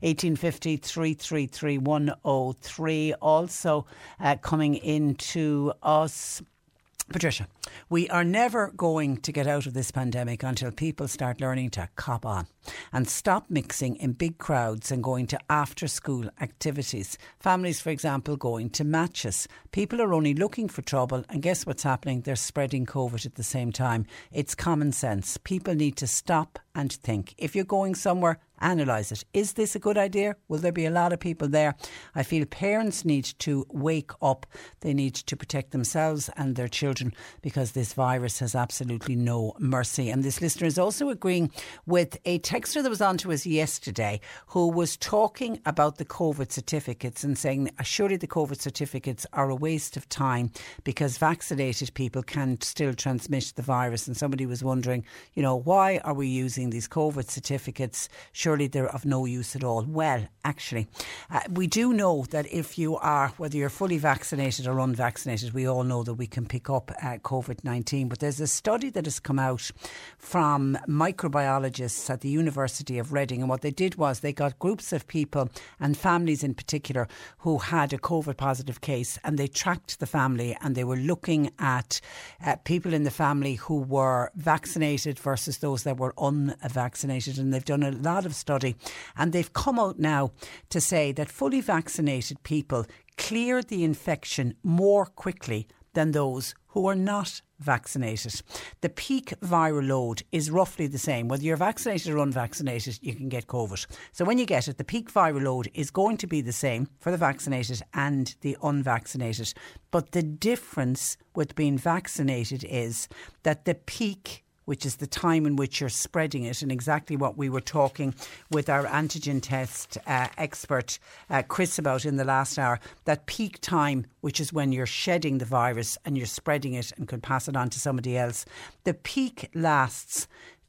1850 333 103. Also uh, coming into us. Patricia, we are never going to get out of this pandemic until people start learning to cop on and stop mixing in big crowds and going to after school activities. Families, for example, going to matches. People are only looking for trouble, and guess what's happening? They're spreading COVID at the same time. It's common sense. People need to stop and think. If you're going somewhere, analyse it. Is this a good idea? Will there be a lot of people there? I feel parents need to wake up. They need to protect themselves and their children because this virus has absolutely no mercy. And this listener is also agreeing with a texter that was on to us yesterday who was talking about the COVID certificates and saying, surely the COVID certificates are a waste of time because vaccinated people can still transmit the virus. And somebody was wondering, you know, why are we using these COVID certificates? Surely they're of no use at all. Well, actually, uh, we do know that if you are, whether you're fully vaccinated or unvaccinated, we all know that we can pick up uh, COVID 19. But there's a study that has come out from microbiologists at the University of Reading. And what they did was they got groups of people and families in particular who had a COVID positive case and they tracked the family and they were looking at uh, people in the family who were vaccinated versus those that were unvaccinated. And they've done a lot of study and they've come out now to say that fully vaccinated people clear the infection more quickly than those who are not vaccinated. The peak viral load is roughly the same. Whether you're vaccinated or unvaccinated, you can get COVID. So when you get it, the peak viral load is going to be the same for the vaccinated and the unvaccinated. But the difference with being vaccinated is that the peak which is the time in which you're spreading it, and exactly what we were talking with our antigen test uh, expert uh, Chris about in the last hour. That peak time, which is when you're shedding the virus and you're spreading it and could pass it on to somebody else, the peak lasts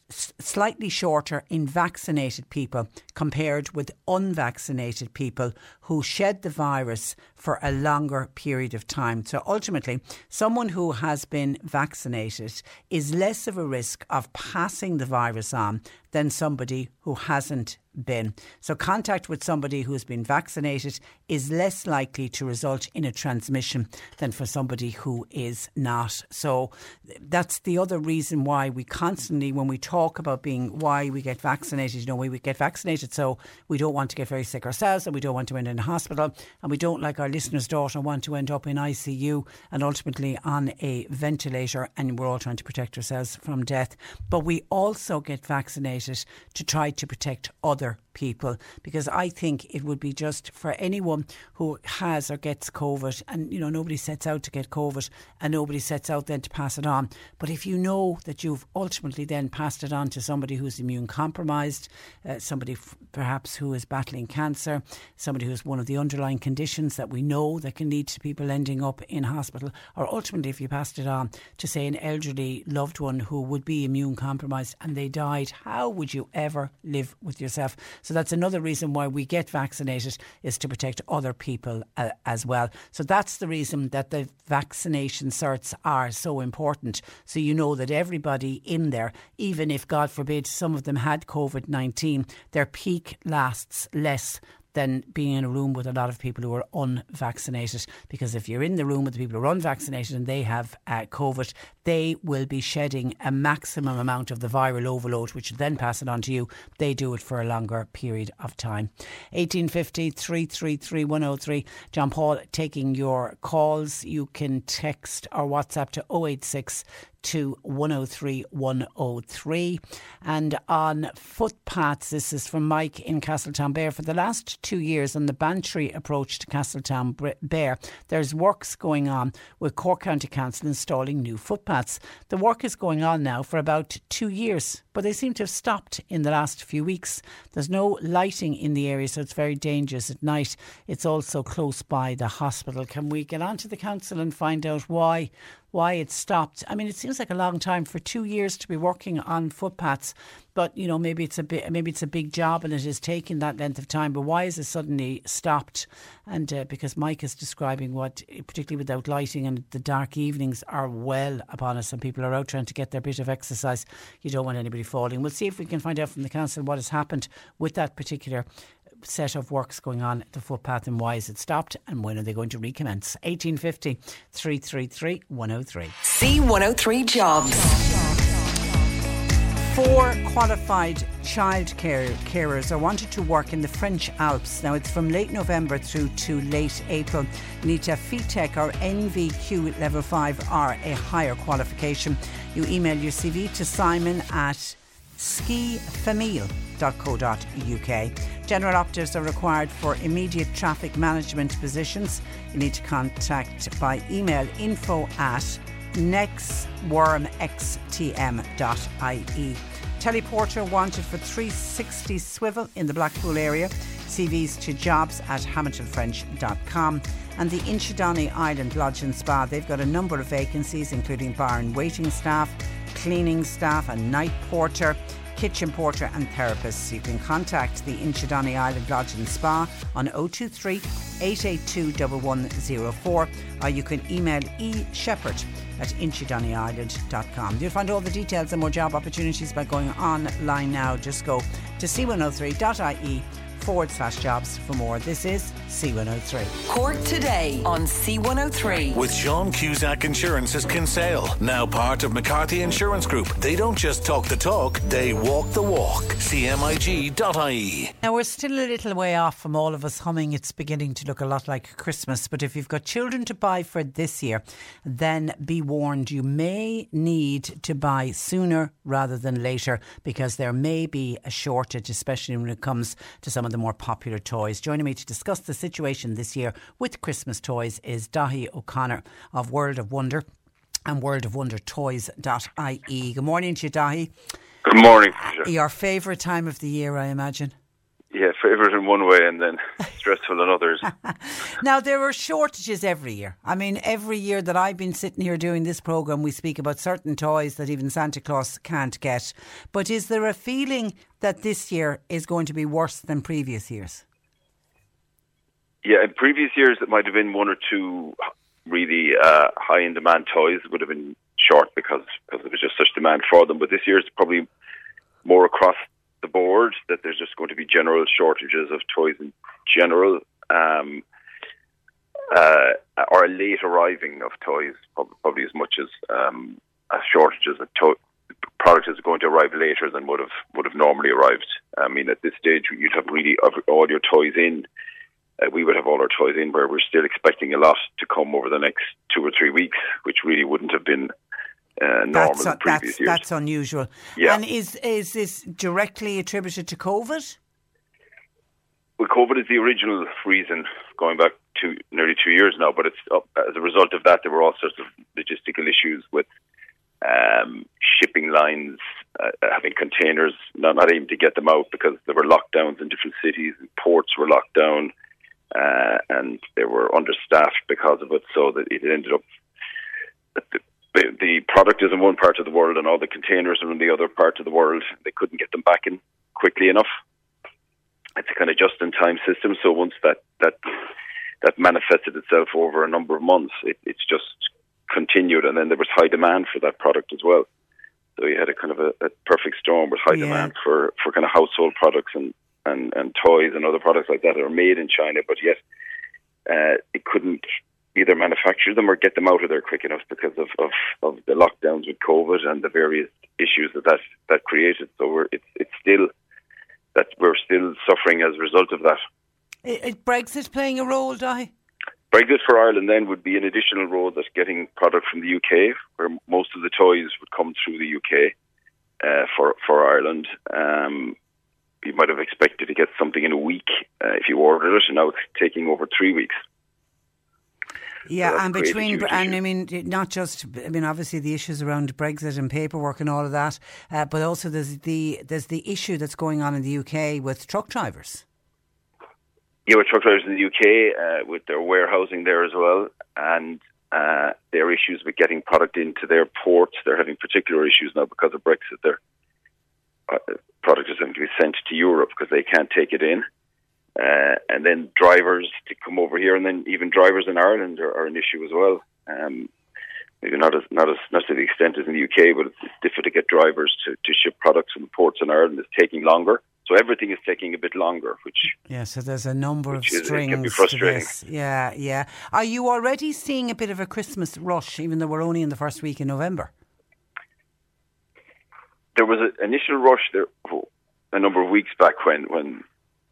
slightly shorter in vaccinated people compared with unvaccinated people who shed the virus for a longer period of time. So ultimately, someone who has been vaccinated is less of a risk of passing the virus on than somebody who hasn't been. So, contact with somebody who's been vaccinated is less likely to result in a transmission than for somebody who is not. So, that's the other reason why we constantly, when we talk about being why we get vaccinated, you know, we get vaccinated so we don't want to get very sick ourselves and we don't want to end in hospital and we don't, like our listener's daughter, want to end up in ICU and ultimately on a ventilator and we're all trying to protect ourselves from death. But we also get vaccinated to try to protect other people because I think it would be just for anyone who has or gets COVID and you know nobody sets out to get COVID and nobody sets out then to pass it on. But if you know that you've ultimately then passed it on to somebody who's immune compromised uh, somebody f- perhaps who is battling cancer somebody who's one of the underlying conditions that we know that can lead to people ending up in hospital or ultimately if you passed it on to say an elderly loved one who would be immune compromised and they died how would you ever live with yourself so that's another reason why we get vaccinated is to protect other people uh, as well. So that's the reason that the vaccination certs are so important. So you know that everybody in there, even if God forbid some of them had COVID 19, their peak lasts less than being in a room with a lot of people who are unvaccinated. Because if you're in the room with the people who are unvaccinated and they have uh, COVID, they will be shedding a maximum amount of the viral overload, which then pass it on to you. They do it for a longer period of time. 1850 333 103. John Paul taking your calls. You can text or WhatsApp to 086 to 103 103. And on footpaths, this is from Mike in Castletownbere. For the last two years on the Bantry approach to Castletownbere, there's works going on with Cork County Council installing new footpaths. The work is going on now for about two years but they seem to have stopped in the last few weeks. There's no lighting in the area, so it's very dangerous at night. It's also close by the hospital. Can we get on to the council and find out why why it stopped. I mean, it seems like a long time for two years to be working on footpaths, but you know maybe it's a bit, maybe it's a big job and it is taking that length of time. But why is it suddenly stopped? And uh, because Mike is describing what, particularly without lighting and the dark evenings, are well upon us, and people are out trying to get their bit of exercise. You don't want anybody falling. We'll see if we can find out from the council what has happened with that particular set of works going on at the footpath and why is it stopped and when are they going to recommence? 1850 333 103. C103 Jobs. Four qualified child care carers are wanted to work in the French Alps. Now it's from late November through to late April. To have or NVQ level 5 or a higher qualification. You email your CV to simon at skifamille.co.uk. General operatives are required for immediate traffic management positions. You need to contact by email info at nextwormxtm.ie. Teleporter wanted for 360 swivel in the Blackpool area. CVs to jobs at hamiltonfrench.com. And the Inchydoney Island Lodge and Spa, they've got a number of vacancies, including bar and waiting staff, cleaning staff, a night porter kitchen porter and therapists. You can contact the Inchydoney Island Lodge and Spa on 023 882 1104 or you can email eShepherd at inchydoneyisland.com. You'll find all the details and more job opportunities by going online now. Just go to c103.ie forward slash jobs for more. This is C103. Cork today on C103. With Sean Cusack Insurance's Kinsale, now part of McCarthy Insurance Group. They don't just talk the talk, they walk the walk. CMIG.ie. Now, we're still a little way off from all of us humming. It's beginning to look a lot like Christmas. But if you've got children to buy for this year, then be warned you may need to buy sooner rather than later because there may be a shortage, especially when it comes to some of the more popular toys. Joining me to discuss the situation this year with Christmas toys is Dahi O'Connor of World of Wonder and World of Wonder worldofwondertoys.ie. Good morning to you, Dahi. Good morning. Your favourite time of the year, I imagine. Favourite in one way and then stressful in others. now, there are shortages every year. I mean, every year that I've been sitting here doing this programme, we speak about certain toys that even Santa Claus can't get. But is there a feeling that this year is going to be worse than previous years? Yeah, in previous years, it might have been one or two really uh, high in demand toys would have been short because, because there was just such demand for them. But this year, it's probably more across the board that there's just going to be general shortages of toys in general, um, uh, or a late arriving of toys, probably as much as um, shortages of to- product is going to arrive later than would have would have normally arrived. I mean, at this stage, you'd have really all your toys in. Uh, we would have all our toys in, where we're still expecting a lot to come over the next two or three weeks, which really wouldn't have been uh, that's, uh, that's, years. that's unusual. Yeah. And is is this directly attributed to COVID? Well, COVID is the original reason, going back to nearly two years now. But it's up, as a result of that, there were all sorts of logistical issues with um, shipping lines, uh, having containers, not, not able to get them out because there were lockdowns in different cities, and ports were locked down, uh, and they were understaffed because of it. So that it ended up the, product is in one part of the world and all the containers are in the other part of the world. They couldn't get them back in quickly enough. It's a kind of just in time system. So once that, that, that manifested itself over a number of months, it, it's just continued. And then there was high demand for that product as well. So you had a kind of a, a perfect storm with high yeah. demand for, for kind of household products and, and, and toys and other products like that that are made in China, but yet uh, it couldn't either manufacture them or get them out of there quick enough because of, of, of the lockdowns with COVID and the various issues that that, that created. So we're, it's it's still that we're still suffering as a result of that. Is Brexit playing a role, Di? Brexit for Ireland then would be an additional role that's getting product from the UK, where most of the toys would come through the UK uh, for for Ireland. Um, you might have expected to get something in a week uh, if you ordered it, and now it's taking over three weeks. Yeah, and between and I mean not just I mean obviously the issues around Brexit and paperwork and all of that, uh, but also there's the there's the issue that's going on in the UK with truck drivers. Yeah, with truck drivers in the UK, uh, with their warehousing there as well, and uh, their issues with getting product into their ports. They're having particular issues now because of Brexit. Their uh, product is going to be sent to Europe because they can't take it in. Uh, and then drivers to come over here, and then even drivers in Ireland are, are an issue as well. Um, maybe not as not as not to the extent as in the UK, but it's, it's difficult to get drivers to, to ship products from ports in Ireland. It's taking longer. So everything is taking a bit longer, which yeah. So there's a number of is, strings to this. Yeah, yeah. Are you already seeing a bit of a Christmas rush, even though we're only in the first week in November? There was an initial rush there a number of weeks back when when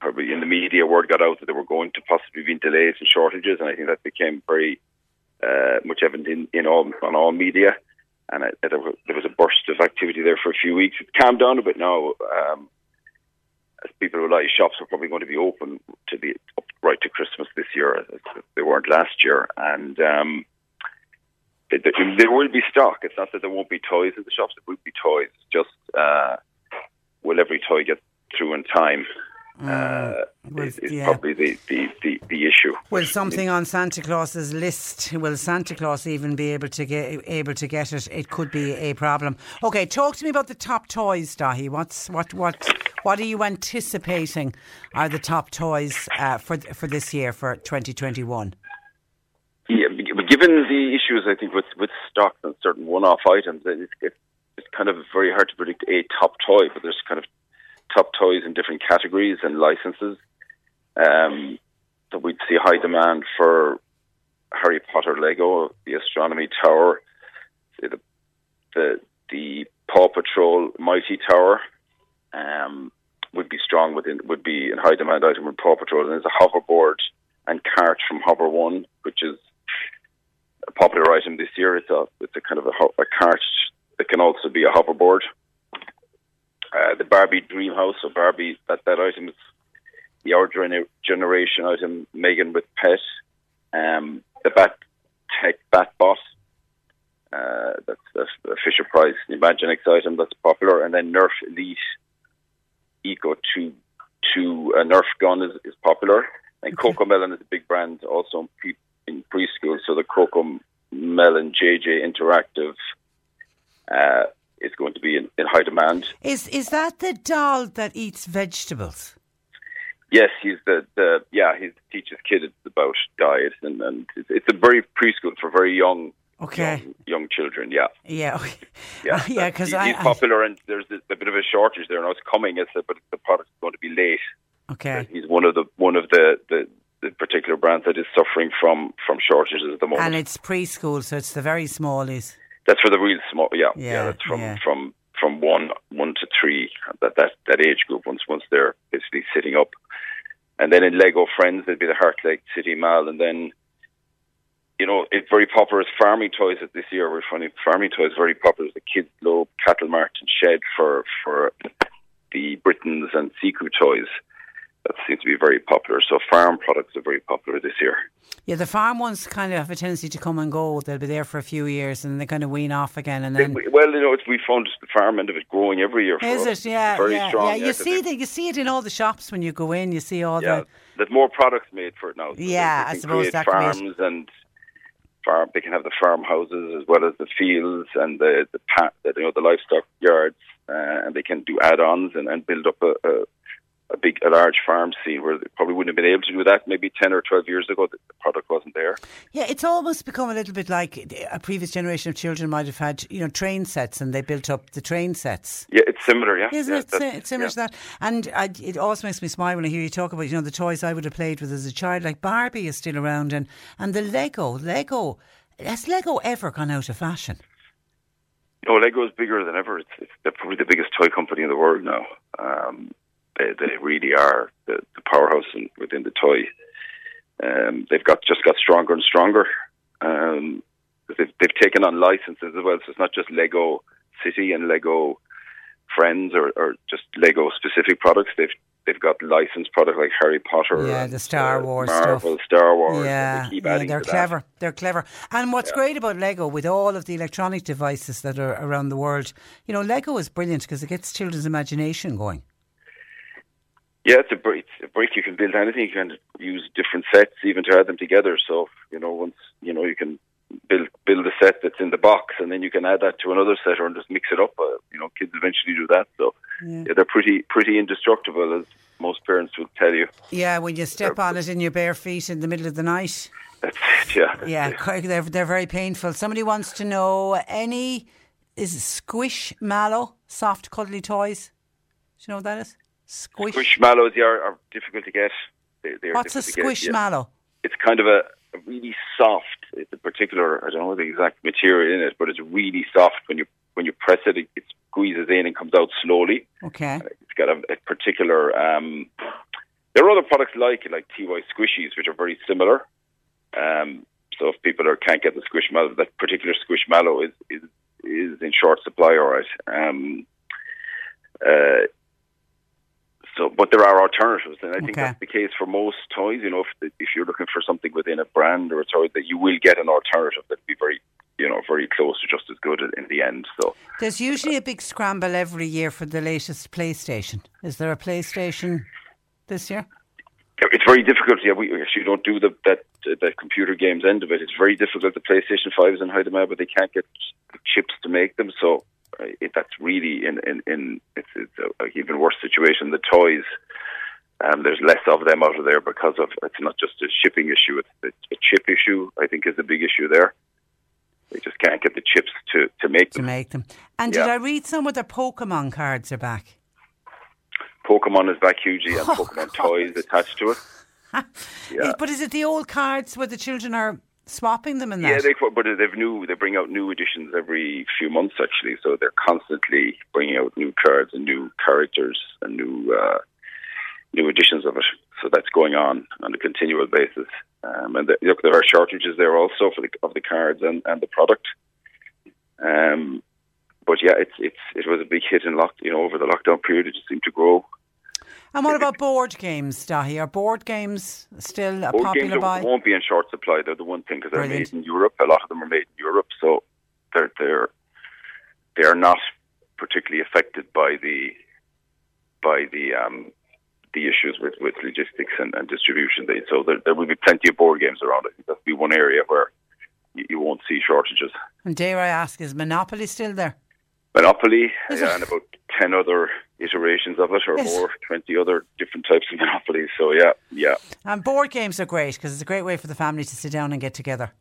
probably in the media word got out that there were going to possibly be delays and shortages, and I think that became very uh, much evident in, in all on all media. And there, was, there was a burst of activity there for a few weeks. It's calmed down a bit now. Um, as people realize shops are probably going to be open to be right to Christmas this year they weren't last year, and um, there will be stock. It's not that there won't be toys in the shops; there will be toys. Just uh, will every toy get through in time? Mm, uh, is, is yeah. probably the, the, the, the, issue. Will something on Santa Claus's list? Will Santa Claus even be able to get able to get it? It could be a problem. Okay, talk to me about the top toys, Dahi. What's what what what are you anticipating are the top toys uh, for for this year for 2021? Yeah, given the issues, I think with with stocks and certain one-off items, it's, it's kind of very hard to predict a top toy. But there's kind of top toys in different categories and licenses. Um, so we'd see high demand for Harry Potter Lego, the Astronomy Tower, the the, the Paw Patrol Mighty Tower, um, would be strong within would be in high demand item with Paw Patrol. And there's a hoverboard and cart from Hover One, which is a popular item this year. It's a it's a kind of a, a cart that can also be a hoverboard. Uh, the Barbie Dream House, so Barbie that that item is the our generation item. Megan with Pet, um, the Bat Tech Bat Bot. Uh, that's, that's a Fisher Price Imaginext item that's popular, and then Nerf Elite Echo 2, two uh, Nerf gun is, is popular. And okay. CoComelon is a big brand also in, pre- in preschool. So the Coco Melon JJ Interactive uh, is going to be in, in, high demand. Is is that the doll that eats vegetables? Yes, he's the, the yeah he teaches kids about diet and, and it's, it's a very preschool for very young Okay. Young, young children, yeah. Yeah, okay. yeah, yeah. Because he's popular, and there's a, bit of a shortage there. Now it's coming, it's a, but the product's going to be late. Okay. He's one of the one of the, the, the particular brands that is suffering from from shortages at the moment. And it's preschool, so it's the very smallies. That's for the real small. Yeah, yeah. yeah that's from yeah. from from one one to three. That that that age group once once they're basically sitting up, and then in Lego Friends there'd be the Heartlake City Mall, and then you know, it's very popular as farming toys this year. We're finding farming toys very popular as the Kids Globe, Cattle Mart and Shed for, for the Britains and Siku toys. That seems to be very popular. So farm products are very popular this year. Yeah, the farm ones kind of have a tendency to come and go. They'll be there for a few years and they kind of wean off again. And then, well, you know, it's, we found the farm end of it growing every year. Is it? Yeah, very yeah, strong. yeah. You see the, you see it in all the shops when you go in. You see all yeah, the. There's more products made for it now. So yeah, I suppose that farms and farm. They can have the farmhouses as well as the fields and the the, the you know the livestock yards, uh, and they can do add-ons and, and build up a, a a big, a large farm scene where they probably wouldn't have been able to do that maybe 10 or 12 years ago. The product wasn't there. Yeah, it's almost become a little bit like a previous generation of children might have had, you know, train sets and they built up the train sets. Yeah, it's similar, yeah. Isn't yeah, it? It's similar yeah. to that. And I, it also makes me smile when I hear you talk about, you know, the toys I would have played with as a child, like Barbie is still around and, and the Lego, Lego, has Lego ever gone out of fashion? No, Lego is bigger than ever. It's, it's they're probably the biggest toy company in the world now. Um, they, they really are the, the powerhouse in, within the toy. Um, they've got just got stronger and stronger. Um, they've, they've taken on licenses as well, so it's not just Lego City and Lego Friends or, or just Lego specific products. They've they've got licensed product like Harry Potter. Yeah, and, the Star uh, Wars Marvel, stuff. Star Wars. Yeah, they yeah they're to that. clever. They're clever. And what's great about Lego, with all of the electronic devices that are around the world, you know, Lego is brilliant because it gets children's imagination going. Yeah, it's a brick. It's a brick. You can build anything. You can use different sets, even to add them together. So you know, once you know, you can build build a set that's in the box, and then you can add that to another set, or just mix it up. Uh, you know, kids eventually do that. So Yeah. yeah, they're pretty pretty indestructible, as most parents would tell you. Yeah, when you step on it in your bare feet in the middle of the night. That's it. Yeah. that's Yeah, it. they're they're very painful. Somebody wants to know any is Squishmallow soft cuddly toys. Do you know what that is? Squish. Squishmallows yeah, are, are difficult to get. They, they're What's a get, yeah. squishmallow? It's kind of a, a really soft. It's a particular. I don't know the exact material in it, but it's really soft. When you when you press it, it, it squeezes in and comes out slowly. Okay. It's got a, a particular. Um, there are other products like it, like TY Squishies, which are very similar. Um, so if people are, can't get the Squishmallow, that particular Squishmallow is is is in short supply. All right. Um, uh, so, but there are alternatives, and I think Okay. that's the case for most toys. You know, if if you're looking for something within a brand or a toy, that you will get an alternative that'd be very, you know, very close to just as good in the end. So, There's usually a big scramble every year for the latest PlayStation. Is there a PlayStation this year? It's very difficult. Yeah, we actually don't do the that uh, the computer games end of it. It's very difficult. The PlayStation fives and how them out, but they can't get chips to make them. So it, that's really in in, in it's, it's a, a even worse situation. The toys. Um, there's less of them out of there because of it's not just a shipping issue; it's a, a chip issue. I think is the big issue there. They just can't get the chips to, to make To them. make them. And did I read somewhere the Pokemon cards are back? Pokemon is back hugely, and Oh, Pokemon toys attached to it. Yeah. But is it the old cards where the children are swapping them in that? Yeah, they but they've new. They bring out new editions every few months actually, so they're constantly bringing out new cards and new characters and new uh, new editions of it. So that's going on on a continual basis. Um, and the, look, there are shortages there also for the of the cards and, and the product. Um, but yeah, it's it's it was a big hit in lock. You know, over the lockdown period, it just seemed to grow. And what about board games, Dahi? Are board games still a Board popular games buy? won't be in short supply. They're the one thing because they're made in Europe. A lot of them are made in Europe, so they're they're they are not particularly affected by the by the um, the issues with, with logistics and, and distribution. So there, there will be plenty of board games around. I think that'll be one area where you, you won't see shortages. And dare I ask, is Monopoly still there? Monopoly yeah, and about ten other iterations of it, or Yes. more, twenty other different types of Monopoly. So yeah, yeah. And board games are great because it's a great way for the family to sit down and get together.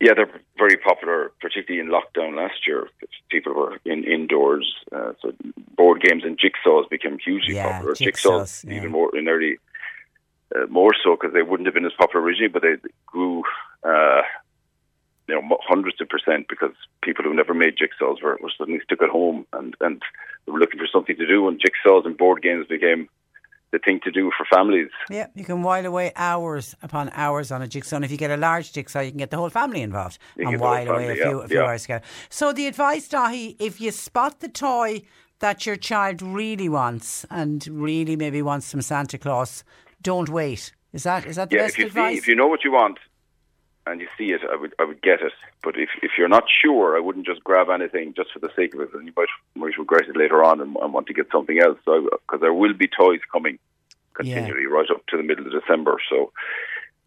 Yeah, they're very popular, particularly in lockdown last year. People were in indoors, uh, so board games and jigsaws became hugely Yeah, popular. jigsaws, yeah. even more in early, uh, more so because they wouldn't have been as popular originally, but they grew, uh, you know, hundreds of percent because people who never made jigsaws were, were suddenly stuck at home and and they were looking for something to do, and jigsaws and board games became the thing to do for families. Yeah, you can while away hours upon hours on a jigsaw. And if you get a large jigsaw, you can get the whole family involved You and while away a family, few, yeah, a few yeah. hours together. So the advice, Dahi, if you spot the toy that your child really wants and really maybe wants from Santa Claus, don't wait. Is that is that the yeah, best if you advice? see, if you know what you want and you see it, I would I would get it. But if if you're not sure, I wouldn't just grab anything just for the sake of it, and you might might regret it later on and, and want to get something else. So because there will be toys coming continually right up to the middle of December. So.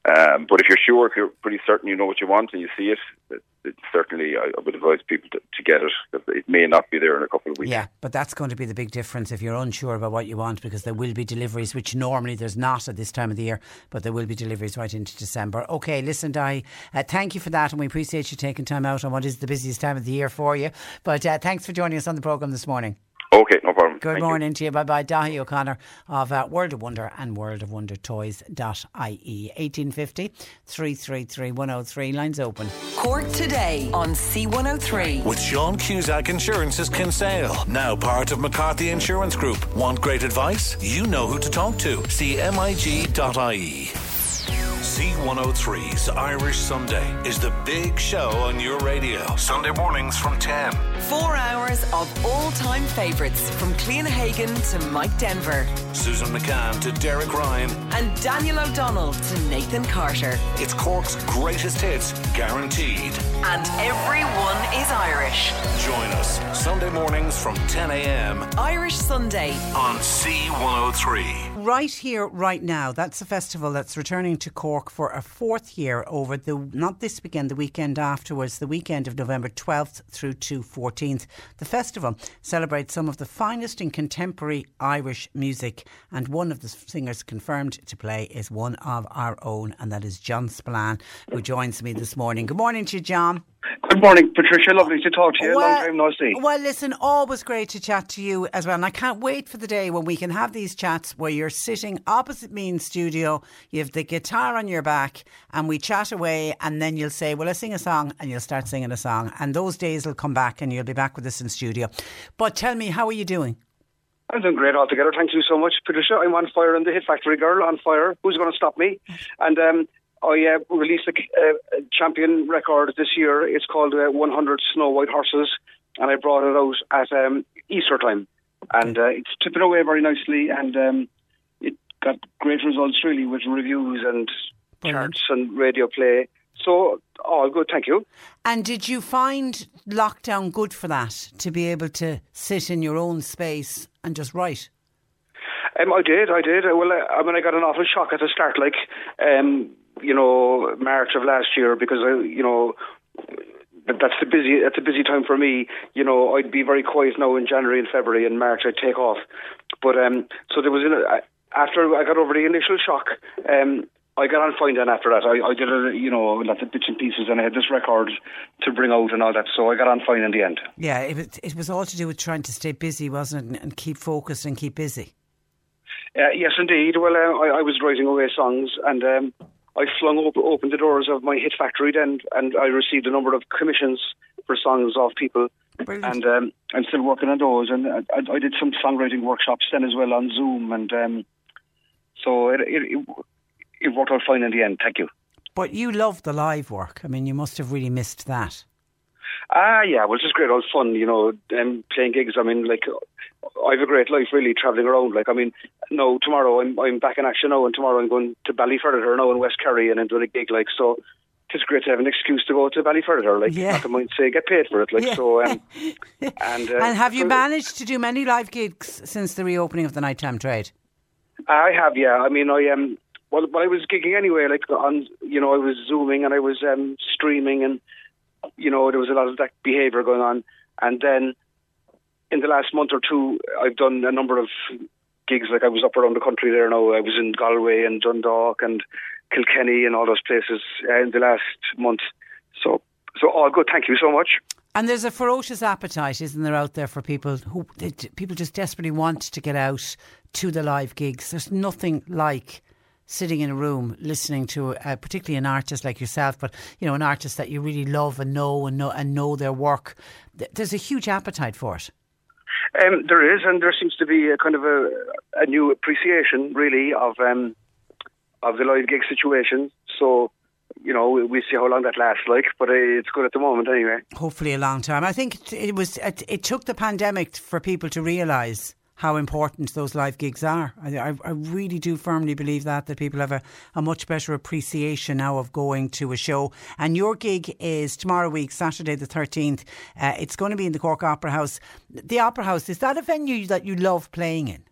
Um, but if you're sure, if you're pretty certain you know what you want and you see it, it, it certainly I, I would advise people to, to get it it may not be there in a couple of weeks. Yeah, but that's going to be the big difference if you're unsure about what you want because there will be deliveries, which normally there's not at this time of the year, but there will be deliveries right into December. Okay, listen, Di, uh, thank you for that, and we appreciate you taking time out on what is the busiest time of the year for you. But uh, thanks for joining us on the programme this morning. Okay. Good Thank you. morning to you. Bye bye. Dahi O'Connor of uh, World of Wonder and World of Wonder Toys.ie. 1850 333 103. Lines open. Cork today on C103. With Sean Cusack Insurance's Kinsale, now part of McCarthy Insurance Group. Want great advice? You know who to talk to. CMIG.ie. C103. C103's Irish Sunday is the big show on your radio. Sunday mornings from 10. Four hours of all time favourites from Cliona Hagan to Mike Denver Susan McCann to Derek Ryan. and Daniel O'Donnell to Nathan Carter. It's Cork's greatest hits, guaranteed. And everyone is Irish. Join us Sunday mornings from 10 a.m. Irish Sunday. on C103. Right here, right now. That's a festival that's returning to Cork for a fourth year over the, not this weekend, the weekend afterwards, the weekend of November 12th through to 14th. The festival celebrates some of the finest in contemporary Irish music, and one of the singers confirmed to play is one of our own, and that is John Spillane, who joins me this morning. Good morning to you, John. Good morning, Patricia. Lovely to talk to you. Long time no see. Well, listen, always great to chat to you as well. And I can't wait for the day when we can have these chats where you're sitting opposite me in studio, you have the guitar on your back, and we chat away, and then you'll say, Well, let's sing a song, and you'll start singing a song. And those days will come back, and you'll be back with us in studio. But tell me, how are you doing? I'm doing great altogether. Thank you so much, Patricia. I'm on fire in the Hit Factory Girl on fire. Who's going to stop me? And um, I uh, released a, uh, a champion record this year. It's called uh, 100 Snow White Horses, and I brought it out at um, Easter time. And uh, it's tipping away very nicely, and um, it got great results really with reviews and Brilliant. charts and radio play. So all good, thank you. And did you find lockdown good for that, to be able to sit in your own space and just write? Um, I did, I did. Well, uh, I mean, I got an awful shock at the start, like, um, you know, March of last year, because I, you know, that's the busy. That's a busy time for me. You know, I'd be very quiet now in January and February. and March, I'd take off. But um, so there was in after I got over the initial shock. Um, I got on fine then after that. I, I did, a, you know, lots of bits and pieces, and I had this record to bring out and all that. So I got on fine in the end. Yeah, it was, it was all to do with trying to stay busy, wasn't it? And- And keep focused and keep busy. Uh, yes, indeed. Well, uh, I, I was writing away songs, and um, I flung op- open the doors of my hit factory then, and I received a number of commissions for songs off people. Brilliant. And um, I'm still working on those, and I, I did some songwriting workshops then as well on Zoom, and um, so it, it, it, it worked out fine in the end. Thank you. But you love the live work. I mean, you must have really missed that. Ah, yeah, well, it's just great old fun, you know, um, playing gigs. I mean, like, I have a great life, really, travelling around. Like, I mean, no, tomorrow I'm I'm back in action now, and tomorrow I'm going to Ballyferriter now in West Kerry, and I'm doing a gig, like, so it's great to have an excuse to go to Ballyferriter, like, Yeah. not to mind say get paid for it, like, Yeah. so. Um, and uh, and have you managed to do many live gigs since the reopening of the nighttime trade? I have, yeah. I mean, I um, well, well, I was gigging anyway. Like on, you know, I was zooming and I was um, streaming, and you know, there was a lot of that behaviour going on. And then in the last month or two, I've done a number of gigs. Like I was up around the country there now. I was in Galway and Dundalk and Kilkenny and all those places uh, in the last month. So, so all good. Thank you so much. And there's a ferocious appetite, isn't there, out there for people who people just desperately want to get out to the live gigs. There's nothing like sitting in a room listening to, uh, particularly an artist like yourself, but you know, an artist that you really love and know and know and know their work. There's a huge appetite for it. Um, there is, and there seems to be a kind of a, a new appreciation, really, of um, of the live gig situation. So, you know, we, see how long that lasts, like, but it's good at the moment, anyway. Hopefully, a long time. I think it- it was. It, it took the pandemic for people to realise how important those live gigs are. I, I, really do firmly believe that that people have a, a much better appreciation now of going to a show. And your gig is tomorrow week, Saturday the thirteenth. Uh, it's going to be in the Cork Opera House. The Opera House is that a venue that you love playing in?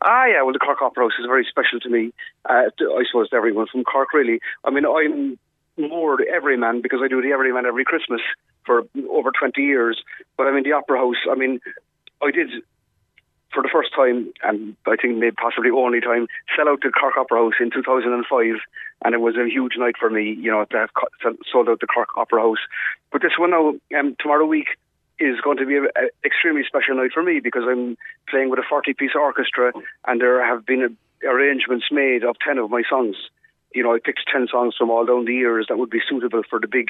Ah, yeah, well, the Cork Opera House is very special to me. Uh, to- I suppose to everyone from Cork, really. I mean, I'm more everyman because I do the everyman every Christmas for over 20 years. But I mean, the Opera House, I mean, I did for the first time, and I think maybe possibly only time, sell out the Cork Opera House in 2005, and it was a huge night for me, you know, to have sold out the Cork Opera House. But this one now, um, tomorrow week, is going to be an extremely special night for me because I'm playing with a 40 piece orchestra, and there have been arrangements made of 10 of my songs. You know, I picked 10 songs from all down the years that would be suitable for the big,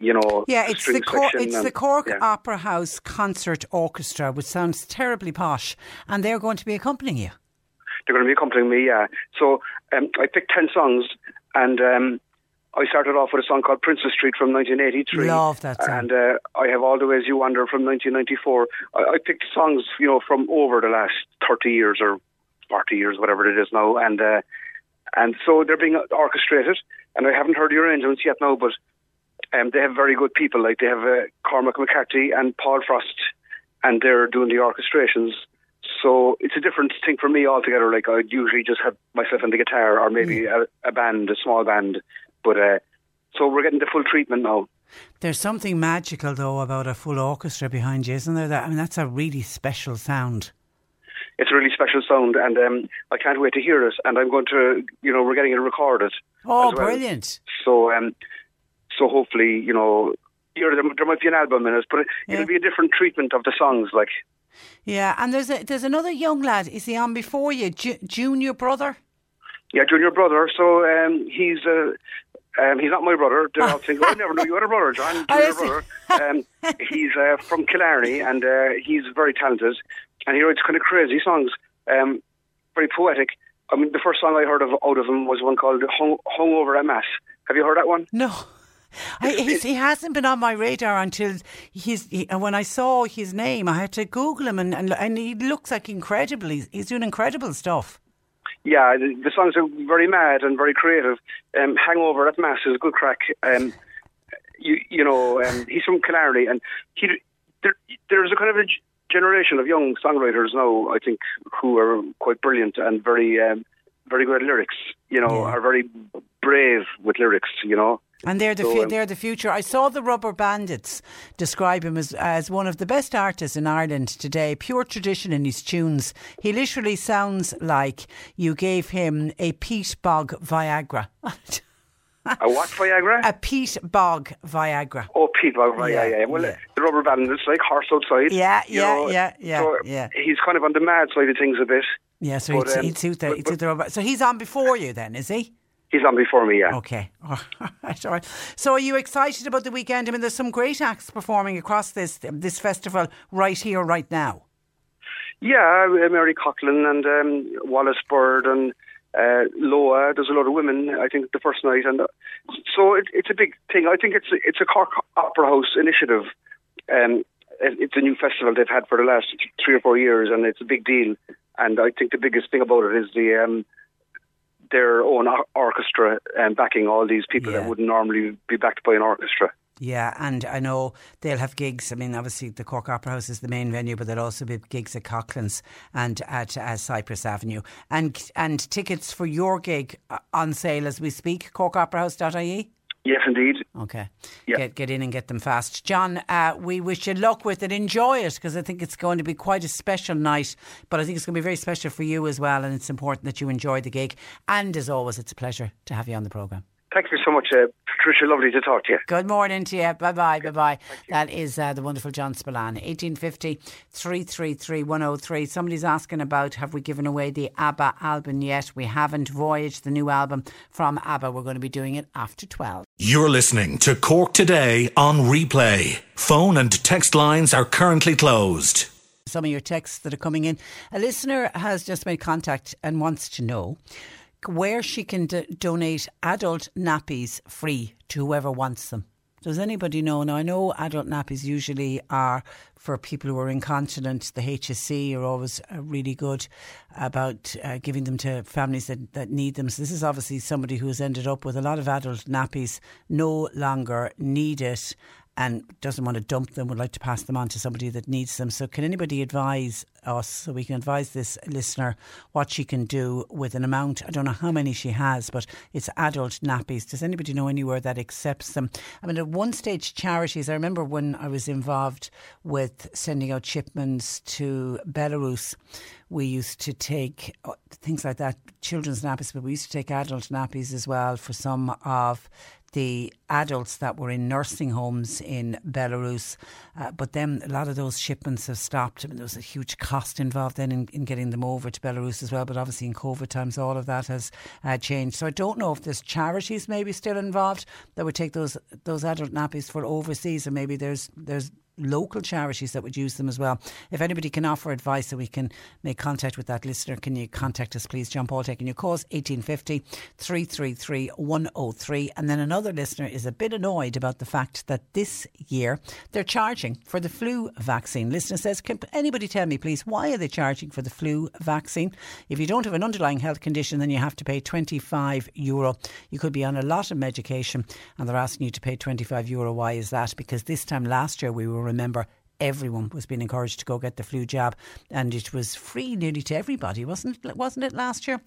you know, Yeah, it's the Cork, it's and- the Cork yeah. Opera House Concert Orchestra, which sounds terribly posh, and they're going to be accompanying you. They're going to be accompanying me, yeah. So um, I picked 10 songs, and um, I started off with a song called Princess Street from 1983. Love that song. And uh, I have All the Ways You Wander from 1994. I, I picked songs, you know, from over the last 30 years or 40 years, whatever it is now, and uh, and so they're being orchestrated. And I haven't heard the arrangements yet now, but um, they have very good people. Like they have uh, Cormac McCarthy and Paul Frost, and they're doing the orchestrations. So it's a different thing for me altogether. Like I'd usually just have myself and the guitar, or maybe Mm. a, a band, a small band. But uh, so we're getting the full treatment now. There's something magical though about a full orchestra behind you, isn't there? That I mean, that's a really special sound. It's a really special sound, and um, I can't wait to hear it. And I'm going to, you know, we're getting it recorded. Oh, well. brilliant! So, um, so hopefully, you know, there, there might be an album in it, but it, Yeah. it'll be a different treatment of the songs. Like, Yeah, and there's a, there's another young lad. Is he on before you? Ju- junior brother? yeah, junior brother. So um, he's uh, um, he's not my brother. They're all thinking, "Oh, I never knew you had a brother, John. I Junior brother. Um, he's uh, from Killarney, and uh, he's very talented, and he writes kind of crazy songs, um, very poetic. I mean, the first song I heard of out of him was one called "Hung, Hung Over at Mass." Have you heard that one? No. I, he's, he hasn't been on my radar until he's. He, and when I saw his name, I had to Google him, and, and, and he looks like incredible. He's, he's doing incredible stuff. Yeah, the, the songs are very mad and very creative. Um, Hangover at Mass is a good crack. Um, you, you know, um, he's from Killarney, and he there, there's a kind of a generation of young songwriters now. I think who are quite brilliant and very, um, very good at lyrics. You know, Yeah. are very brave with lyrics. You know, And they're the So, fu- um, they're the future. I saw the Rubberbandits describe him as as one of the best artists in Ireland today. Pure tradition in his tunes. He literally sounds like you gave him a peat bog Viagra. a what Viagra? a peat bog Viagra. Oh, Pete, well, right, yeah, Yeah, yeah. Well, yeah. the Rubberbandits like horse outside. Yeah, yeah, know. yeah, yeah, So yeah. He's kind of on the mad side of things a bit. Yeah, so But, he'd, um, he'd suit the but- he'd suit the rubber. So he's on before you then, is he? He's on before me, yeah. Okay. All right, all right. So are you excited about the weekend? I mean, there's some great acts performing across this this festival right here, right now. Yeah, uh, Mary Coughlan and um, Wallis Bird and uh, Loa. There's a lot of women. I think the first night, and uh, so it, it's a big thing. I think it's a, it's a Cork Opera House initiative. Um, it's a new festival they've had for the last three or four years, and it's a big deal. And I think the biggest thing about it is the um, their own orchestra and backing all these people Yeah. that wouldn't normally be backed by an orchestra. Yeah, and I know they'll have gigs. I mean, obviously the Cork Opera House is the main venue, but there'll also be gigs at Coughlan's and at uh, Cypress Avenue. And and tickets for your gig uh, on sale as we speak. CorkOperaHouse.ie. Yes, indeed. Okay. Get get in and get them fast. John, uh, we wish you luck with it. Enjoy it because I think it's going to be quite a special night. But I think it's going to be very special for you as well. And it's important that you enjoy the gig. And as always, it's a pleasure to have you on the programme. Thank you so much, uh, Patricia. Lovely to talk to you. Good morning to you. Bye bye. Bye bye. That is uh, the wonderful John Spillane. 1850 333 103. Somebody's asking about have we given away the ABBA album yet? We haven't. Voyage, the new album from ABBA. We're going to be doing it after 12. You're listening to Cork Today on replay. Phone and text lines are currently closed. some of your texts that are coming in. A listener has just made contact and wants to know where she can d- donate adult nappies free to whoever wants them. Does anybody know? Now, I know adult nappies usually are for people who are incontinent. The HSE are always uh, really good about uh, giving them to families that, that need them. So, this is obviously somebody who has ended up with a lot of adult nappies, no longer need it and doesn't want to dump them, would like to pass them on to somebody that needs them. So, can anybody advise us so we can advise this listener what she can do with an amount? I don't know how many she has, but it's adult nappies. Does anybody know anywhere that accepts them? I mean, at one stage, charities, I remember when I was involved with sending out shipments to Belarus, we used to take uh, things like that, children's nappies, but we used to take adult nappies as well for some of the adults that were in nursing homes in Belarus. Uh, but then a lot of those shipments have stopped. I mean, there was a huge cost involved then in, in getting them over to Belarus as well. But obviously, in COVID times, all of that has uh, changed. So I don't know if there's charities maybe still involved that would take those those adult nappies for overseas, or maybe there's there's local charities that would use them as well. If anybody can offer advice that we can make contact with that listener, can you contact us, please? John Paul taking your calls, 1850 333 103. And then another listener is a bit annoyed about the fact that this year they're charging for the flu vaccine. Listener says, Can anybody tell me, please, why are they charging for the flu vaccine? If you don't have an underlying health condition, then you have to pay 25 euro. You could be on a lot of medication and they're asking you to pay 25 euro. Why is that? Because this time last year, we will remember everyone was being encouraged to go get the flu jab, and it was free nearly to everybody, wasn't it? Wasn't it last year?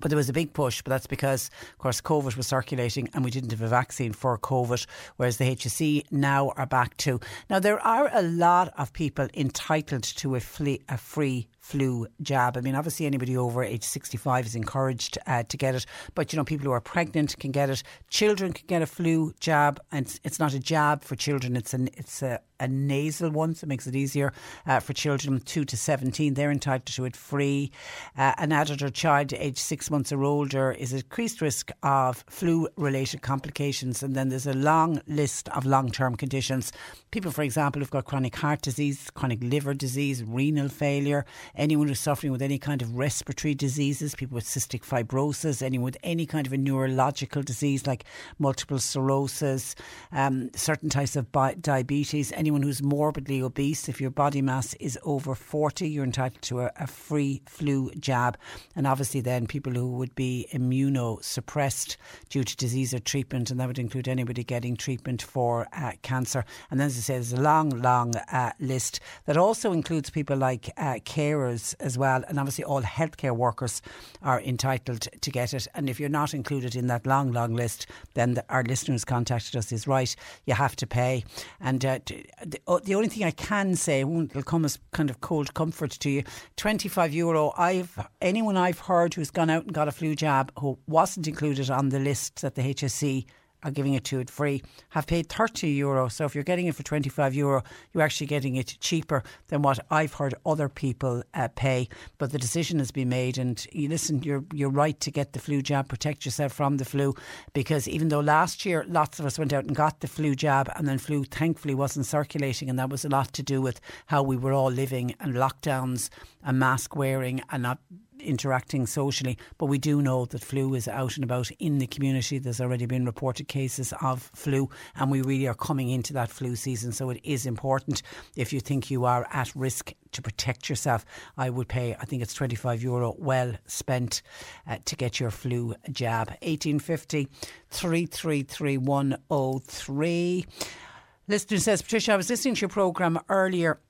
But there was a big push, but that's because, of course, COVID was circulating and we didn't have a vaccine for COVID, whereas the HSE now are back to. Now, there are a lot of people entitled to a, a free flu jab. I mean, obviously, anybody over age 65 is encouraged uh, to get it, but you know, people who are pregnant can get it. Children can get a flu jab, and it's, not a jab for children; it's an it's a, a nasal one, so it makes it easier uh, for children two to 17. They're entitled to it free. Uh, an adult or child aged six months or older is at increased risk of flu-related complications, and then there's a long list of long-term conditions. People, for example, who've got chronic heart disease, chronic liver disease, renal failure anyone who's suffering with any kind of respiratory diseases, people with cystic fibrosis, anyone with any kind of a neurological disease like multiple sclerosis, um, certain types of bi- diabetes, anyone who's morbidly obese, if your body mass is over 40, you're entitled to a, a free flu jab. And obviously, then people who would be immunosuppressed due to disease or treatment, and that would include anybody getting treatment for uh, cancer. And then, as I say, there's a long, long uh, list that also includes people like uh, carers carers as well, and obviously all healthcare workers are entitled to get it. And if you're not included in that long, long list, then the, our listeners contacted us is right. You have to pay. And uh, the, uh, the, only thing I can say, will come as kind of cold comfort to you, 25 euro. I've anyone I've heard who's gone out and got a flu jab who wasn't included on the list that the HSE are giving it to it free have paid 30 euro. So if you're getting it for 25 euro, you're actually getting it cheaper than what I've heard other people uh, pay. But the decision has been made, and you listen, you're you're right to get the flu jab, protect yourself from the flu, because even though last year lots of us went out and got the flu jab, and then flu thankfully wasn't circulating, and that was a lot to do with how we were all living and lockdowns and mask wearing and not interacting socially. But we do know that flu is out and about in the community. There's already been reported cases of flu, and we really are coming into that flu season. So it is important if you think you are at risk to protect yourself. I would pay, I think it's 25 euro well spent uh, to get your flu jab. 1850 333 103. Listener says, Patricia, I was listening to your programme earlier